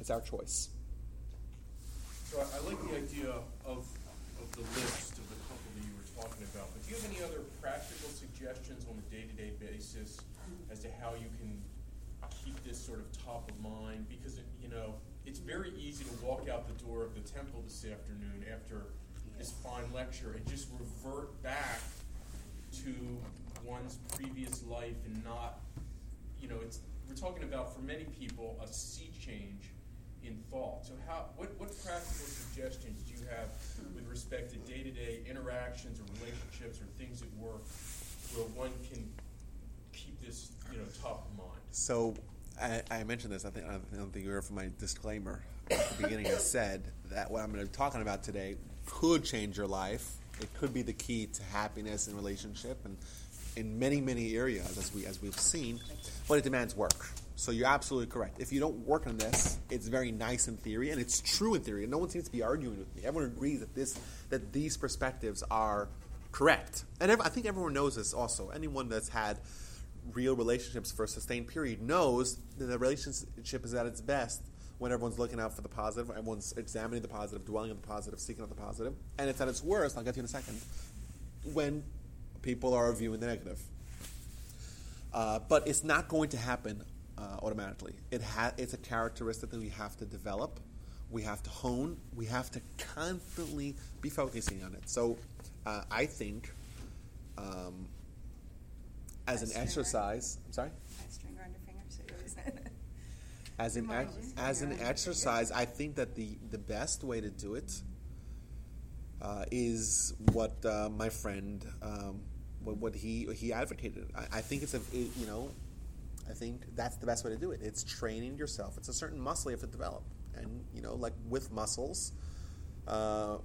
It's our choice. So I, like the idea of, of the list of the couple that you were talking about, but do you have any other practical suggestions on a day-to-day basis as to how you can keep this sort of top of mind? Because, it, you know, it's very easy to walk out the door of the temple this afternoon after this fine lecture and just revert back to one's previous life and not, you know, it's we're talking about for many people a sea change in thought. So how what, what practical suggestions do you have with respect to day-to-day interactions or relationships or things at work where one can keep this, you know, top of mind? So I, I mentioned this. I think I don't think you heard from my disclaimer at the beginning. I said that what I'm going to be talking about today could change your life. It could be the key to happiness and relationship, and in many many areas as we as we've seen. But it demands work. So you're absolutely correct. If you don't work on this, it's very nice in theory, and it's true in theory. And no one seems to be arguing with me. Everyone agrees that this that these perspectives are correct, and I think everyone knows this. Also, anyone that's had real relationships for a sustained period knows that the relationship is at its best when everyone's looking out for the positive, everyone's examining the positive, dwelling on the positive, seeking out the positive, and it's at its worst. I'll get to you in a second when people are viewing the negative. Uh, but it's not going to happen uh, automatically. It ha- it's a characteristic that we have to develop, we have to hone, we have to constantly be focusing on it. So uh, I think um, as an exercise, I'm sorry? String around your finger so you always As an ex- as an exercise, I think that the, the best way to do it uh, is what uh, my friend um, what, what he he advocated. I, I think it's a it, you know I think that's the best way to do it. It's training yourself. It's a certain muscle you have to develop, and you know like with muscles. Uh,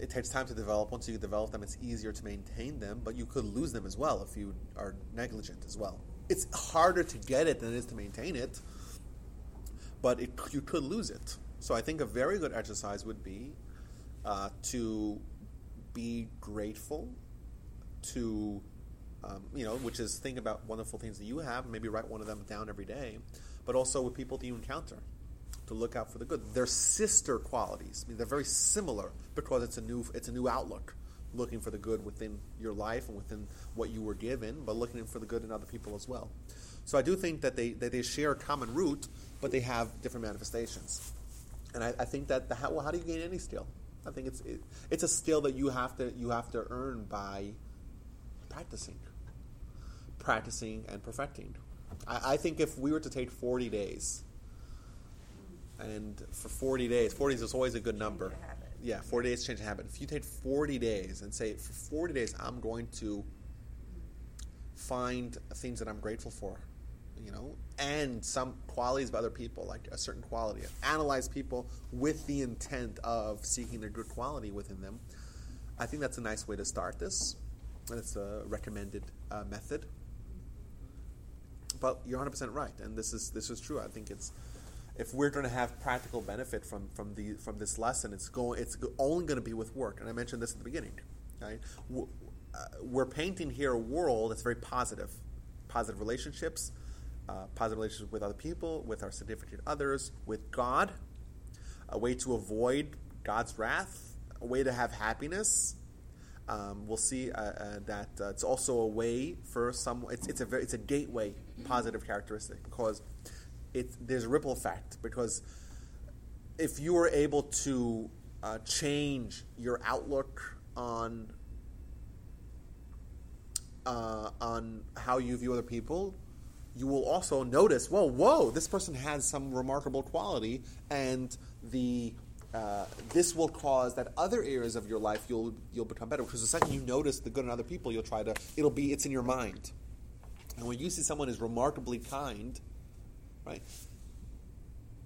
it takes time to develop. Once you develop them, it's easier to maintain them, but you could lose them as well if you are negligent as well. It's harder to get it than it is to maintain it, but it, you could lose it. So I think a very good exercise would be uh, to be grateful, to um, you know, which is think about wonderful things that you have, maybe write one of them down every day, but also with people that you encounter, to look out for the good. They're sister qualities. I mean, they're very similar because it's a new it's a new outlook, looking for the good within your life and within what you were given, but looking for the good in other people as well. So I do think that they that they share a common root, but they have different manifestations. and I, I think that the how, well, how do you gain any skill? I think it's it, it's a skill that you have to you have to earn by practicing, practicing and perfecting. I, I think if we were to take forty days, and for forty days, forty is always a good number. Yeah, forty days to change a habit. If you take forty days and say for forty days, I'm going to find things that I'm grateful for, you know, and some qualities of other people, like a certain quality. Analyze people with the intent of seeking their good quality within them. I think that's a nice way to start this. And it's a recommended uh, method. But you're 100% right, and this is this is true. I think it's if we're going to have practical benefit from from the from this lesson, it's going it's only going to be with work. And I mentioned this at the beginning. Right? Uh, we're painting here a world that's very positive, positive relationships, uh, positive relationships with other people, with our significant others, with God, a way to avoid God's wrath, a way to have happiness. Um, we'll see uh, uh, that uh, it's also a way for some. It's, it's a very, it's a gateway positive characteristic because it there's a ripple effect because if you are able to uh, change your outlook on uh, on how you view other people, you will also notice, whoa, whoa, this person has some remarkable quality, and the uh, this will cause that other areas of your life you'll you'll become better because the second you notice the good in other people, you'll try to it'll be it's in your mind, and when you see someone is remarkably kind, right?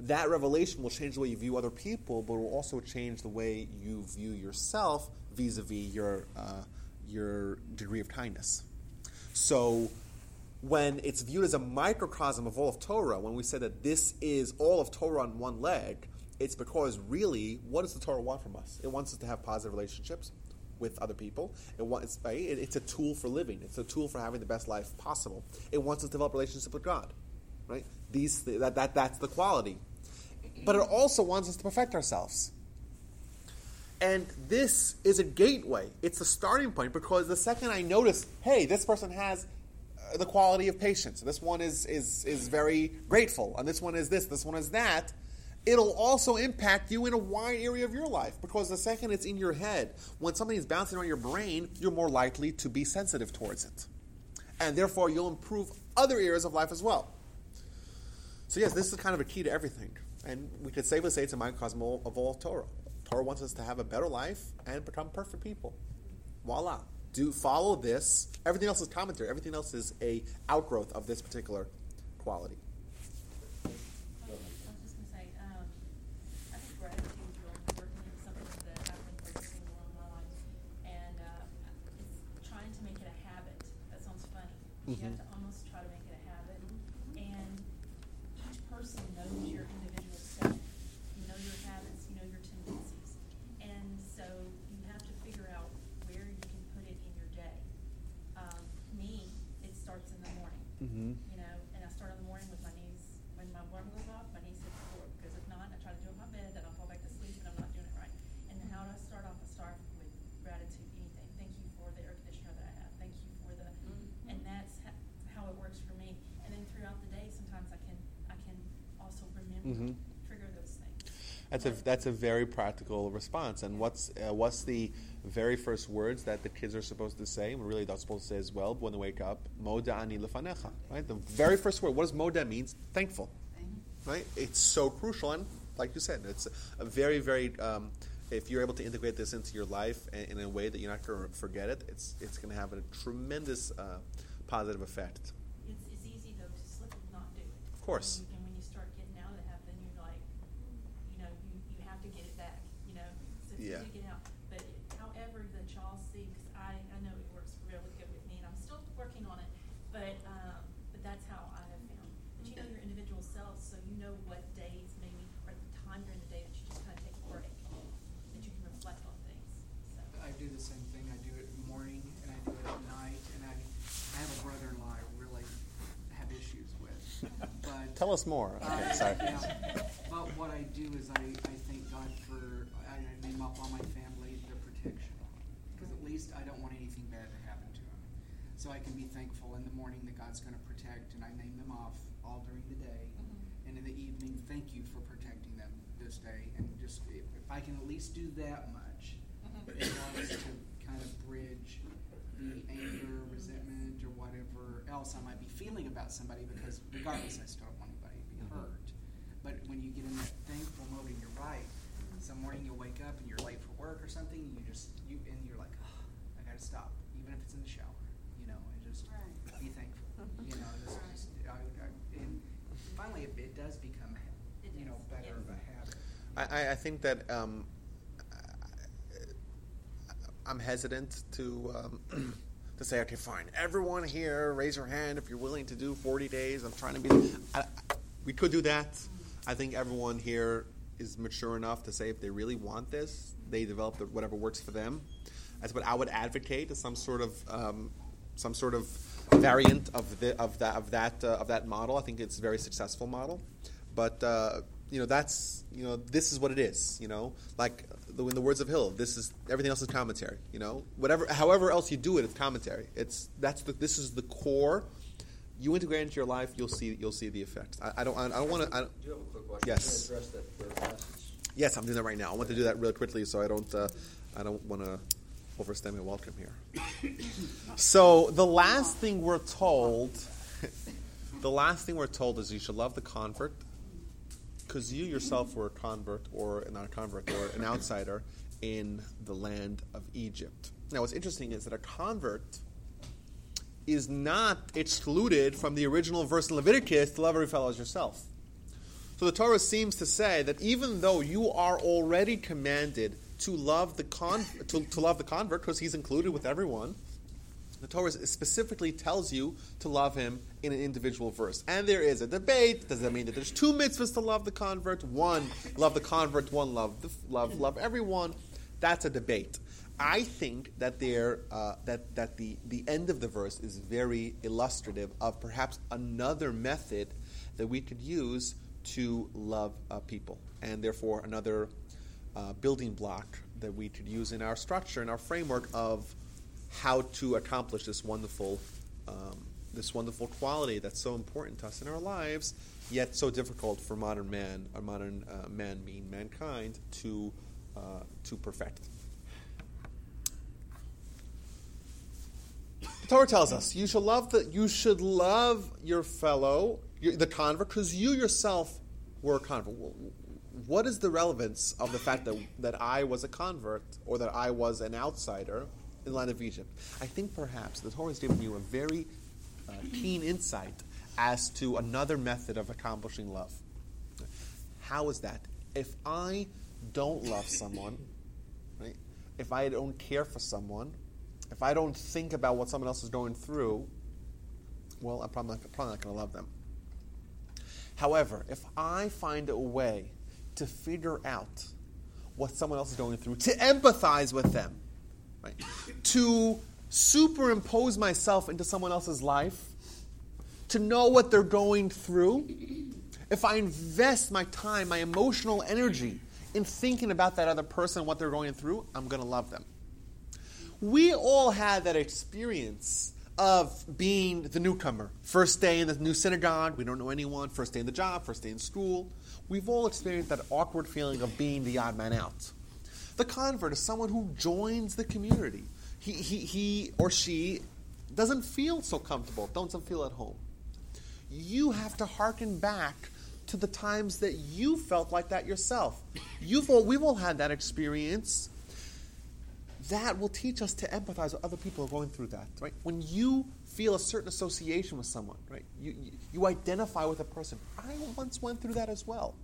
That revelation will change the way you view other people, but will also change the way you view yourself vis-a-vis your uh, your degree of kindness. So, when it's viewed as a microcosm of all of Torah, when we say that this is all of Torah on one leg, it's because really, what does the Torah want from us? It wants us to have positive relationships with other people. It wants, right? It's a tool for living. It's a tool for having the best life possible. It wants us to develop relationship with God, right? These that, that that's the quality, but it also wants us to perfect ourselves. And this is a gateway. It's a starting point because the second I notice, hey, this person has uh, the quality of patience. This one is is is very grateful, and this one is this. This one is that. It'll also impact you in a wide area of your life because the second it's in your head, when something is bouncing around your brain, you're more likely to be sensitive towards it, and therefore you'll improve other areas of life as well. So yes, this is kind of a key to everything, and we could safely say it's a microcosm of all Torah. Torah wants us to have a better life and become perfect people. Voila. Do follow this. Everything else is commentary. Everything else is a outgrowth of this particular quality. I was just gonna say, um, I think gratitude is really important, it's something that I've been practicing all my life. And, uh, it's trying to make it a habit, that sounds funny. You have Mhm. to almost try to make it a habit. And each person knows your individual self. You know your habits, you know your tendencies. And so you have to figure out where you can put it in your day. Um, me, it starts in the morning Mm-hmm. you know, and I start in the morning with my knees, when my alarm goes off, my knees hit the floor, because if not, I try to do it in my bed, then I'll fall back to sleep, and I'm not doing it right. And then how do I start off? I start with gratitude, anything, thank you for the air conditioner that I have, thank you for the, and that's ha- how it works for me. And then throughout the day, sometimes I can, I can also remember, Mhm. trigger those things. That's a that's a very practical response. And what's uh, what's the very first words that the kids are supposed to say? And really, they're supposed to say as well when they wake up. Moda ani lefanecha. Right. The very first word. What does moda means? Thankful. Right. It's so crucial. And like you said, it's a very very. Um, if you're able to integrate this into your life in, in a way that you're not going to forget it, it's it's going to have a tremendous uh, positive effect. It's, it's easy though to slip and not do it. Of course. And, and when you start getting out of the habit, then you're like, you know, you, you have to get it back, you know, Yeah. easy to get out. But however that y'all see, because I, I know it works really good with me, and I'm still working on it, but, um, but that's how I have found. But you know your individual self, so you know what days maybe, or the time during the day that you just kind of take a break, that you can reflect on things, so. I do the same thing. I do it in the morning and I do it at night. And I, I have a brother-in-law I really have issues with. But Tell us more. Uh, Okay, sorry. yeah. But what I do is I, I thank God for I, I name up all my family their protection because at least I don't want anything bad to happen to them. So I can be thankful in the morning that God's going to protect, and I name them off all during the day. Mm-hmm. And in the evening, thank you for protecting them this day, and just if, if I can at least do that much, mm-hmm. it helps to kind of bridge the anger, resentment, or whatever else I might be feeling about somebody. Because regardless, I still don't want anybody to be mm-hmm. hurt. But when you get in that thankful mode, and you're right, some morning you'll wake up and you're late for work or something, you just you and you're like, oh, I gotta stop, even if it's in the shower, you just Right. be thankful, you know. Just, just, I, I, and finally, it, it does become, It you know, does, better of a yes. habit. I, I, I think that um, I'm hesitant to um, to say, okay, fine, everyone here, raise your hand if you're willing to do 40 days. I'm trying to be. I, we could do that. I think everyone here is mature enough to say if they really want this, they develop the, whatever works for them. That's what I would advocate is some sort of um, some sort of variant of the, of that of that uh, of that model. I think it's a very successful model, but uh, you know that's you know this is what it is. You know, like the, in the words of Hill, this is everything else is commentary. You know, whatever however else you do it, it's commentary. It's that's the this is the core. You integrate into your life, you'll see you'll see the effects. I, I don't I don't want to. Do you have a quick question? Yes. Can I address that third? Yes, I'm doing that right now. I want to do that real quickly, so I don't uh, I don't want to overstay my welcome here. So the last thing we're told, the last thing we're told is you should love the convert, because you yourself were a convert or not a convert or an outsider in the land of Egypt. Now, what's interesting is that a convert is not excluded from the original verse in Leviticus to love every fellow as yourself. So the Torah seems to say that even though you are already commanded to love the con- to, to love the convert because he's included with everyone, the Torah specifically tells you to love him in an individual verse. And there is a debate. Does that mean that there's two mitzvahs to love the convert? One, love the convert. One, love the, love love everyone. That's a debate. I think that there uh, that that the the end of the verse is very illustrative of perhaps another method that we could use to love uh, people, and therefore another uh, building block that we could use in our structure, in our framework of how to accomplish this wonderful, um, this wonderful quality that's so important to us in our lives, yet so difficult for modern man, or modern uh, man, mean mankind, to uh, to perfect. The Torah tells us you should love the you should love your fellow, your, the convert, because you yourself were a convert. What is the relevance of the fact that that I was a convert or that I was an outsider in the land of Egypt? I think perhaps the Torah has given you a very uh, keen insight as to another method of accomplishing love. How is that? If I don't love someone, right? If I don't care for someone, if I don't think about what someone else is going through, well, I'm probably not, probably not going to love them. However, if I find a way to figure out what someone else is going through, to empathize with them, right? to superimpose myself into someone else's life, to know what they're going through, if I invest my time, my emotional energy in thinking about that other person, what they're going through, I'm going to love them. We all had that experience of being the newcomer. First day in the new synagogue, we don't know anyone. First day in the job, first day in school. We've all experienced that awkward feeling of being the odd man out. The convert is someone who joins the community. He, he, he or she doesn't feel so comfortable, doesn't feel at home. You have to hearken back to the times that you felt like that yourself. You've all, we've all had that experience that will teach us to empathize with other people going through that. Right? When you feel a certain association with someone, right? You, you, identify with a person. I once went through that as well.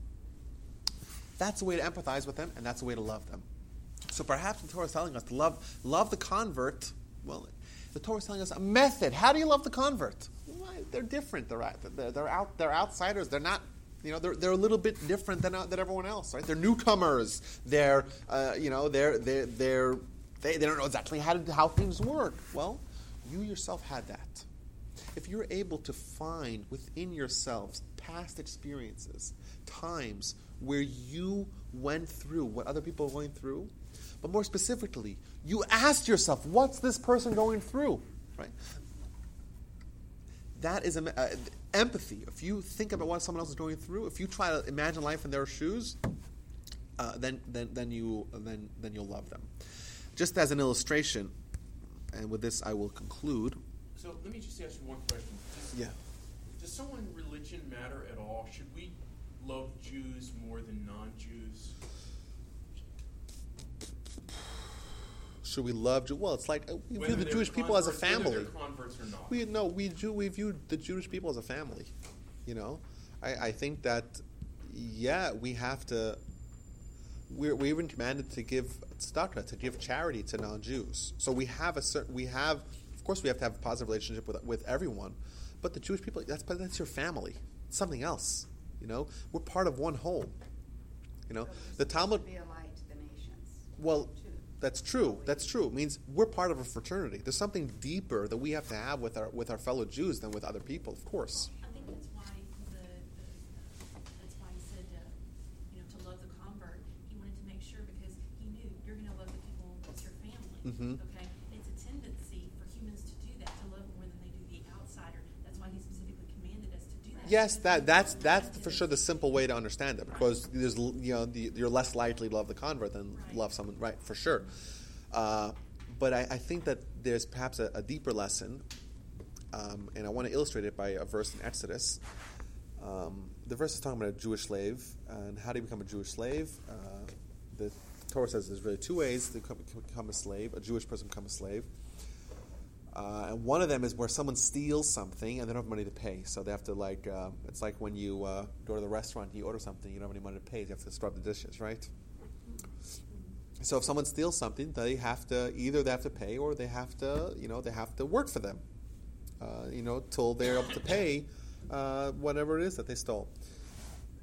That's a way to empathize with them, and that's a way to love them. So perhaps the Torah is telling us to love, love the convert. Well, the Torah is telling us a method. How do you love the convert? Well, they're different. They're, they're, they're, out, they're outsiders. They're not you know, they're, they're a little bit different than, than everyone else, right? They're newcomers. They're, uh, you know, they're, they're, they're, they, they don't know exactly how, to, how things work. Well, you yourself had that. If you're able to find within yourselves past experiences, times where you went through what other people are going through, but more specifically, you asked yourself, what's this person going through? Right? That is uh, empathy. If you think about what someone else is going through, if you try to imagine life in their shoes, uh, then then then you then then you'll love them. Just as an illustration, and with this I will conclude. So let me just ask you one question. Does, Yeah. Does someone religion matter at all? Should we love Jews more than non-Jews? Should we love? Jew- Well, it's like uh, we Whether view the Jewish people as a family. converts or not. We no, we do. We view the Jewish people as a family. You know, I, I think that yeah, we have to. We're, we're even commanded to give tzedakah, to give charity to non-Jews. So we have a certain. We have, of course, we have to have a positive relationship with with everyone, but the Jewish people. That's but that's your family. It's something else. You know, we're part of one home. You know, the Talmud. Be a light to the nations. Well, that's true. That's true. It means we're part of a fraternity. There's something deeper that we have to have with our with our fellow Jews than with other people, of course. I think that's why the, the, that's why he said, uh, you know, to love the convert. He wanted to make sure because he knew you're gonna love the people that's your family. Mhm. Okay? It's a tendency for humans to do that, to love more than they do the outsider. That's why he specifically commanded us to do that. Yes, that that's that's for sure the simple way to understand it because there's you know the, you're less likely to love the convert than Right. love someone right for sure. Uh, but I, I think that there's perhaps a, a deeper lesson, um, and I want to illustrate it by a verse in Exodus. Um, the verse is talking about a Jewish slave and how do you become a Jewish slave. Uh, the Torah says there's really two ways to become, a slave. A Jewish person become a slave. Uh, and one of them is where someone steals something and they don't have money to pay. So they have to, like, uh, it's like when you uh, go to the restaurant, and you order something, you don't have any money to pay, so you have to scrub the dishes, right? So if someone steals something, they have to either they have to pay or they have to, you know, they have to work for them, uh, you know, till they're able to pay uh, whatever it is that they stole.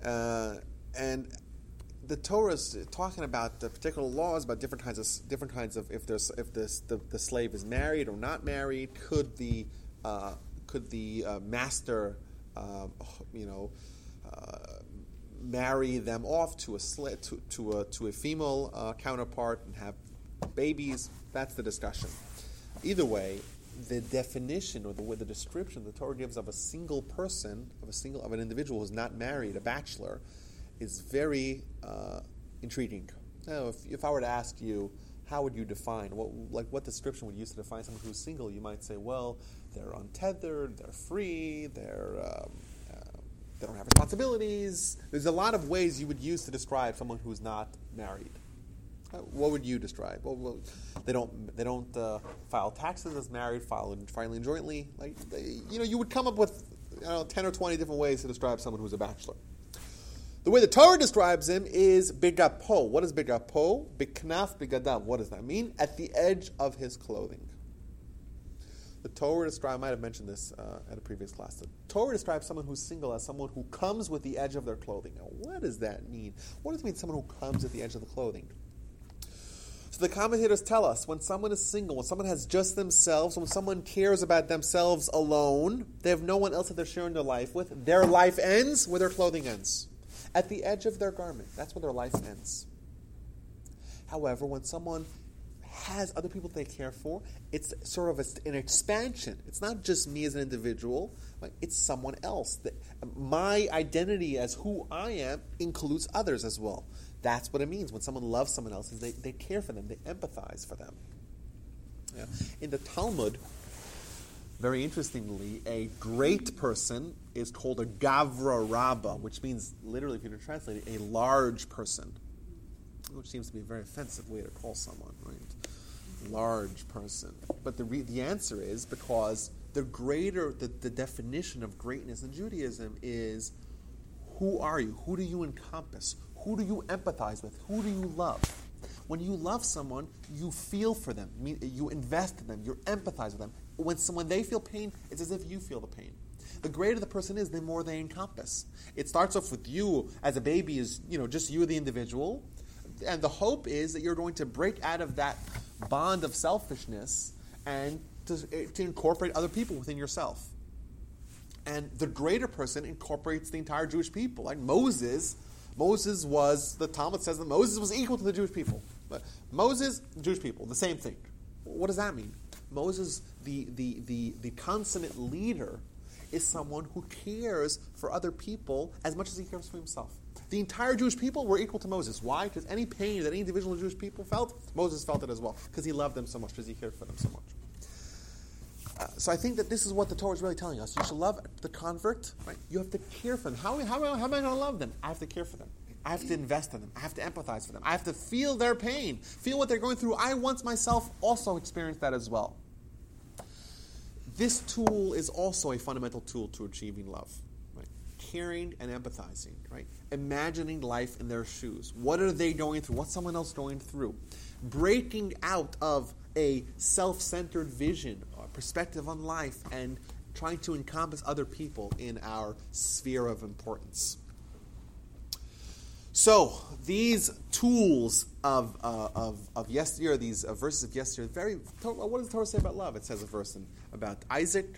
Uh, and the Torah is talking about the particular laws about different kinds of different kinds of if there's if this the, the slave is married or not married, could the uh, could the uh, master uh, you know uh, marry them off to a to, to a to a female uh, counterpart and have babies? That's the discussion. Either way, the definition or the the description the Torah gives of a single person, of a single of an individual who's not married, a bachelor, is very uh, intriguing. Now, if, if I were to ask you, how would you define what like what description would you use to define someone who's single? You might say, well, they're untethered, they're free, they're um, uh, they don't have responsibilities. There's a lot of ways you would use to describe someone who's not married. Uh, what would you describe? Well, well, they don't they don't uh, file taxes as married, file filing jointly. Like they, you know, you would come up with know, ten or twenty different ways to describe someone who's a bachelor. The way the Torah describes him is bigapo. What is bigapo? Biknaf bigadam. What does that mean? At the edge of his clothing. The Torah describes, I might have mentioned this uh, at a previous class. The Torah describes someone who's single as someone who comes with the edge of their clothing. Now, what does that mean? What does it mean, someone who comes at the edge of the clothing? So the commentators tell us when someone is single, when someone has just themselves, when someone cares about themselves alone, they have no one else that they're sharing their life with, their life ends where their clothing ends. At the edge of their garment. That's where their life ends. However, when someone has other people they care for, it's sort of an expansion. It's not just me as an individual, it's someone else. My identity as who I am includes others as well. That's what it means when someone loves someone else. Is they, they care for them, they empathize for them. Yeah. In the Talmud, very interestingly, a great person is called a gavra rabba, which means literally, if you were it, a large person which seems to be a very offensive way to call someone, right? Large person. But the, re- the answer is because the greater, the, the definition of greatness in Judaism is who are you? Who do you encompass? Who do you empathize with? Who do you love? When you love someone, you feel for them. You invest in them. You empathize with them. When someone they feel pain, it's as if you feel the pain. The greater the person is, the more they encompass. It starts off with you as a baby, is you know just you, the individual, and the hope is that you're going to break out of that bond of selfishness and to, to incorporate other people within yourself. And the greater person incorporates the entire Jewish people. Like Moses, Moses was, the Talmud says that Moses was equal to the Jewish people. But Moses, Jewish people, the same thing. What does that mean? Moses, the, the, the, the consummate leader, is someone who cares for other people as much as he cares for himself. The entire Jewish people were equal to Moses. Why? Because any pain that any individual Jewish people felt, Moses felt it as well, because he loved them so much, because he cared for them so much. Uh, so I think that this is what the Torah is really telling us. You should love the convert, right? You have to care for them. How, how, how am I going to love them? I have to care for them. I have to invest in them. I have to empathize for them. I have to feel their pain, feel what they're going through. I once myself also experienced that as well. This tool is also a fundamental tool to achieving love. Right? Caring and empathizing, right? Imagining life in their shoes. What are they going through? What's someone else going through? Breaking out of a self centered vision or perspective on life and trying to encompass other people in our sphere of importance. So these tools of, uh, of, of yesteryear, these uh, verses of yesteryear, very. What does the Torah say about love? It says a verse in, about Isaac.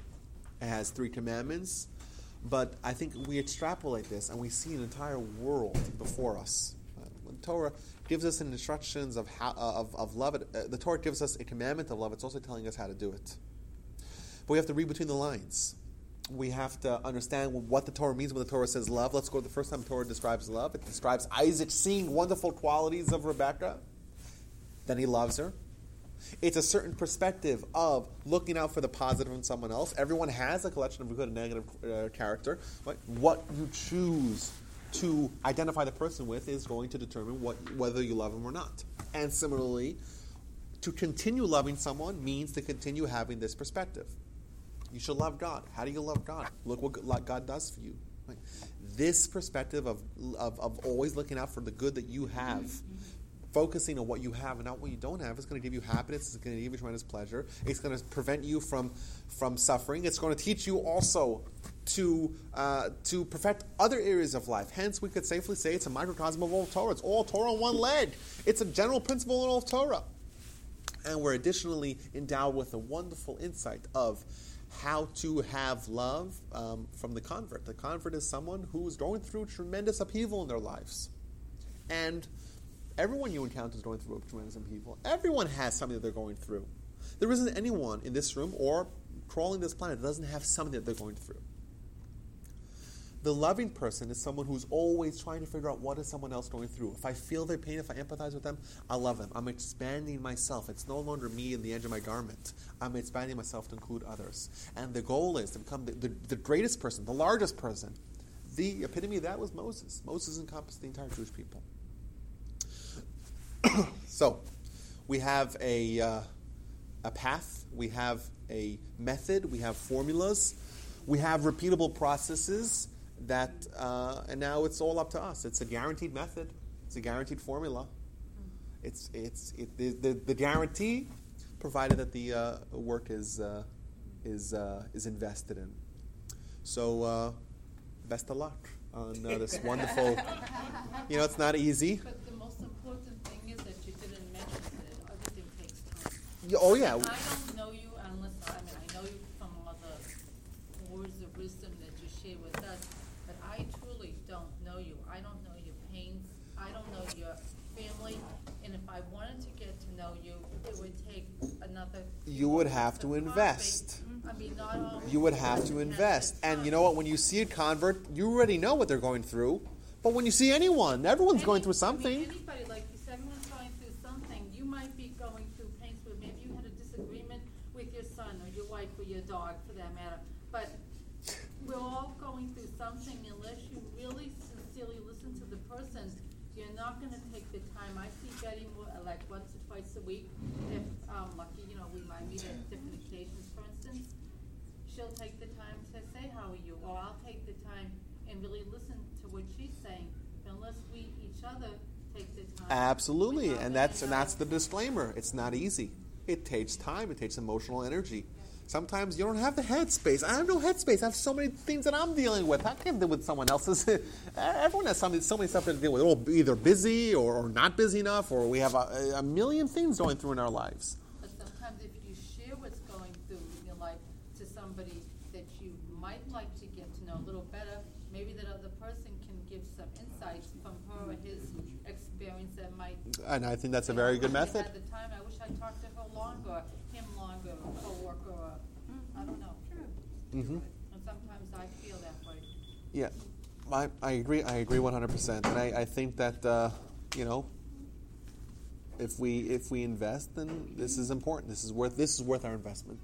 It has three commandments, but I think we extrapolate this and we see an entire world before us. The Torah gives us instructions of how of, of love. Uh, the Torah gives us a commandment of love. It's also telling us how to do it. But we have to read between the lines we have to understand what the Torah means when the Torah says love. Let's go to the first time the Torah describes love. It describes Isaac seeing wonderful qualities of Rebecca. Then he loves her. It's a certain perspective of looking out for the positive in someone else. Everyone has a collection of good and negative uh, character. But what you choose to identify the person with is going to determine what, whether you love them or not. And similarly, to continue loving someone means to continue having this perspective. You should love God. How do you love God? Look what God does for you. This perspective of, of, of, always looking out for the good that you have, focusing on what you have and not what you don't have, is going to give you happiness. It's going to give you tremendous pleasure. It's going to prevent you from, from suffering. It's going to teach you also to, uh, to perfect other areas of life. Hence, we could safely say it's a microcosm of all Torah. It's all Torah on one leg. It's a general principle in all Torah. And we're additionally endowed with a wonderful insight of how to have love um, from the convert. The convert is someone who is going through tremendous upheaval in their lives. And everyone you encounter is going through a tremendous upheaval. Everyone has something that they're going through. There isn't anyone in this room or crawling this planet that doesn't have something that they're going through. The loving person is someone who's always trying to figure out what is someone else going through. If I feel their pain, if I empathize with them, I love them. I'm expanding myself. It's no longer me in the edge of my garment. I'm expanding myself to include others. And the goal is to become the, the, the greatest person, the largest person. The epitome of that was Moses. Moses encompassed the entire Jewish people. so, we have a, uh, a path, we have a method, we have formulas, we have repeatable processes that, uh, and now it's all up to us. It's a guaranteed method. It's a guaranteed formula. It's it's it, the, the, the guarantee, provided that the uh, work is uh, is uh, is invested in. So, uh, best of luck on uh, this wonderful. You know, it's not easy. But the most important thing is that you didn't mention that everything takes time. Yeah, oh yeah. I don't know you unless I mean I know you from all the words of wisdom that you share with us, but I truly don't know you. I don't know your pains. I don't know your family, and if I wanted to get to know you, it would take another. You would have to invest. Mm-hmm. I mean, not. You would have to invest. And you know what? When you see a convert, you already know what they're going through. But when you see anyone, everyone's going through something. anybody, like you said, everyone's going through something. You might be going through pains where maybe you had a disagreement with your son or your wife or your dog, for that matter. But we're all going through something unless you really sincerely listen to the person. You're not going to take the time. I see Betty more, uh, like once or twice a week. If um, lucky, you know, we might meet at different occasions. For instance, she'll take the time to say, "How are you?" or I'll take the time and really listen to what she's saying. Unless we each other take the time. Absolutely, and that's and that's the disclaimer. It's not easy. It takes time. It takes emotional energy. Sometimes you don't have the headspace. I have no headspace. I have so many things that I'm dealing with. I can't deal with someone else's. Everyone has something, so many stuff to deal with. We're either busy or, or not busy enough, or we have a, a million things going through in our lives. But sometimes if you share what's going through in your life to somebody that you might like to get to know a little better, maybe that other person can give some insights from her or his experience that might. And I think that's a very good method. At the time, I wish I talked to her longer, him longer, a coworker, or, I don't know. Mm-hmm. And sometimes I feel that way. Yeah. I, I agree. I agree one hundred percent, and I, I think that uh, you know, if we if we invest, then this is important. This is worth this is worth our investment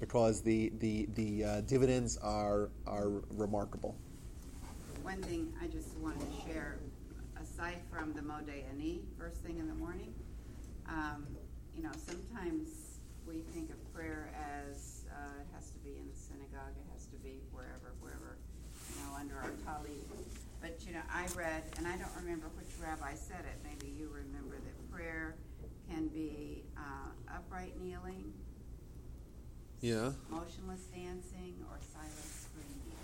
because the the the uh, dividends are are remarkable. One thing I just wanted to share, aside from the Modeh Ani, first thing in the morning, um, you know, sometimes we think of prayer as uh, it has to be in the synagogue, it has to be wherever, wherever, you know, under our tallit. But you know, I read, and I don't remember which rabbi said it. Maybe you remember that prayer can be uh, upright kneeling, Yeah. motionless dancing, or silent screaming.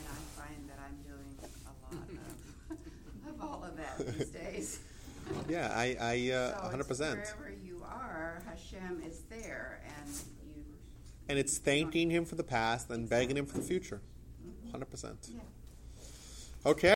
And I find that I'm doing a lot of, of all of that these days. Yeah, I I uh, hundred percent. Wherever you are, Hashem is there, and you. And it's thanking him for the past and begging him for the future. Hundred percent. Yeah. Okay.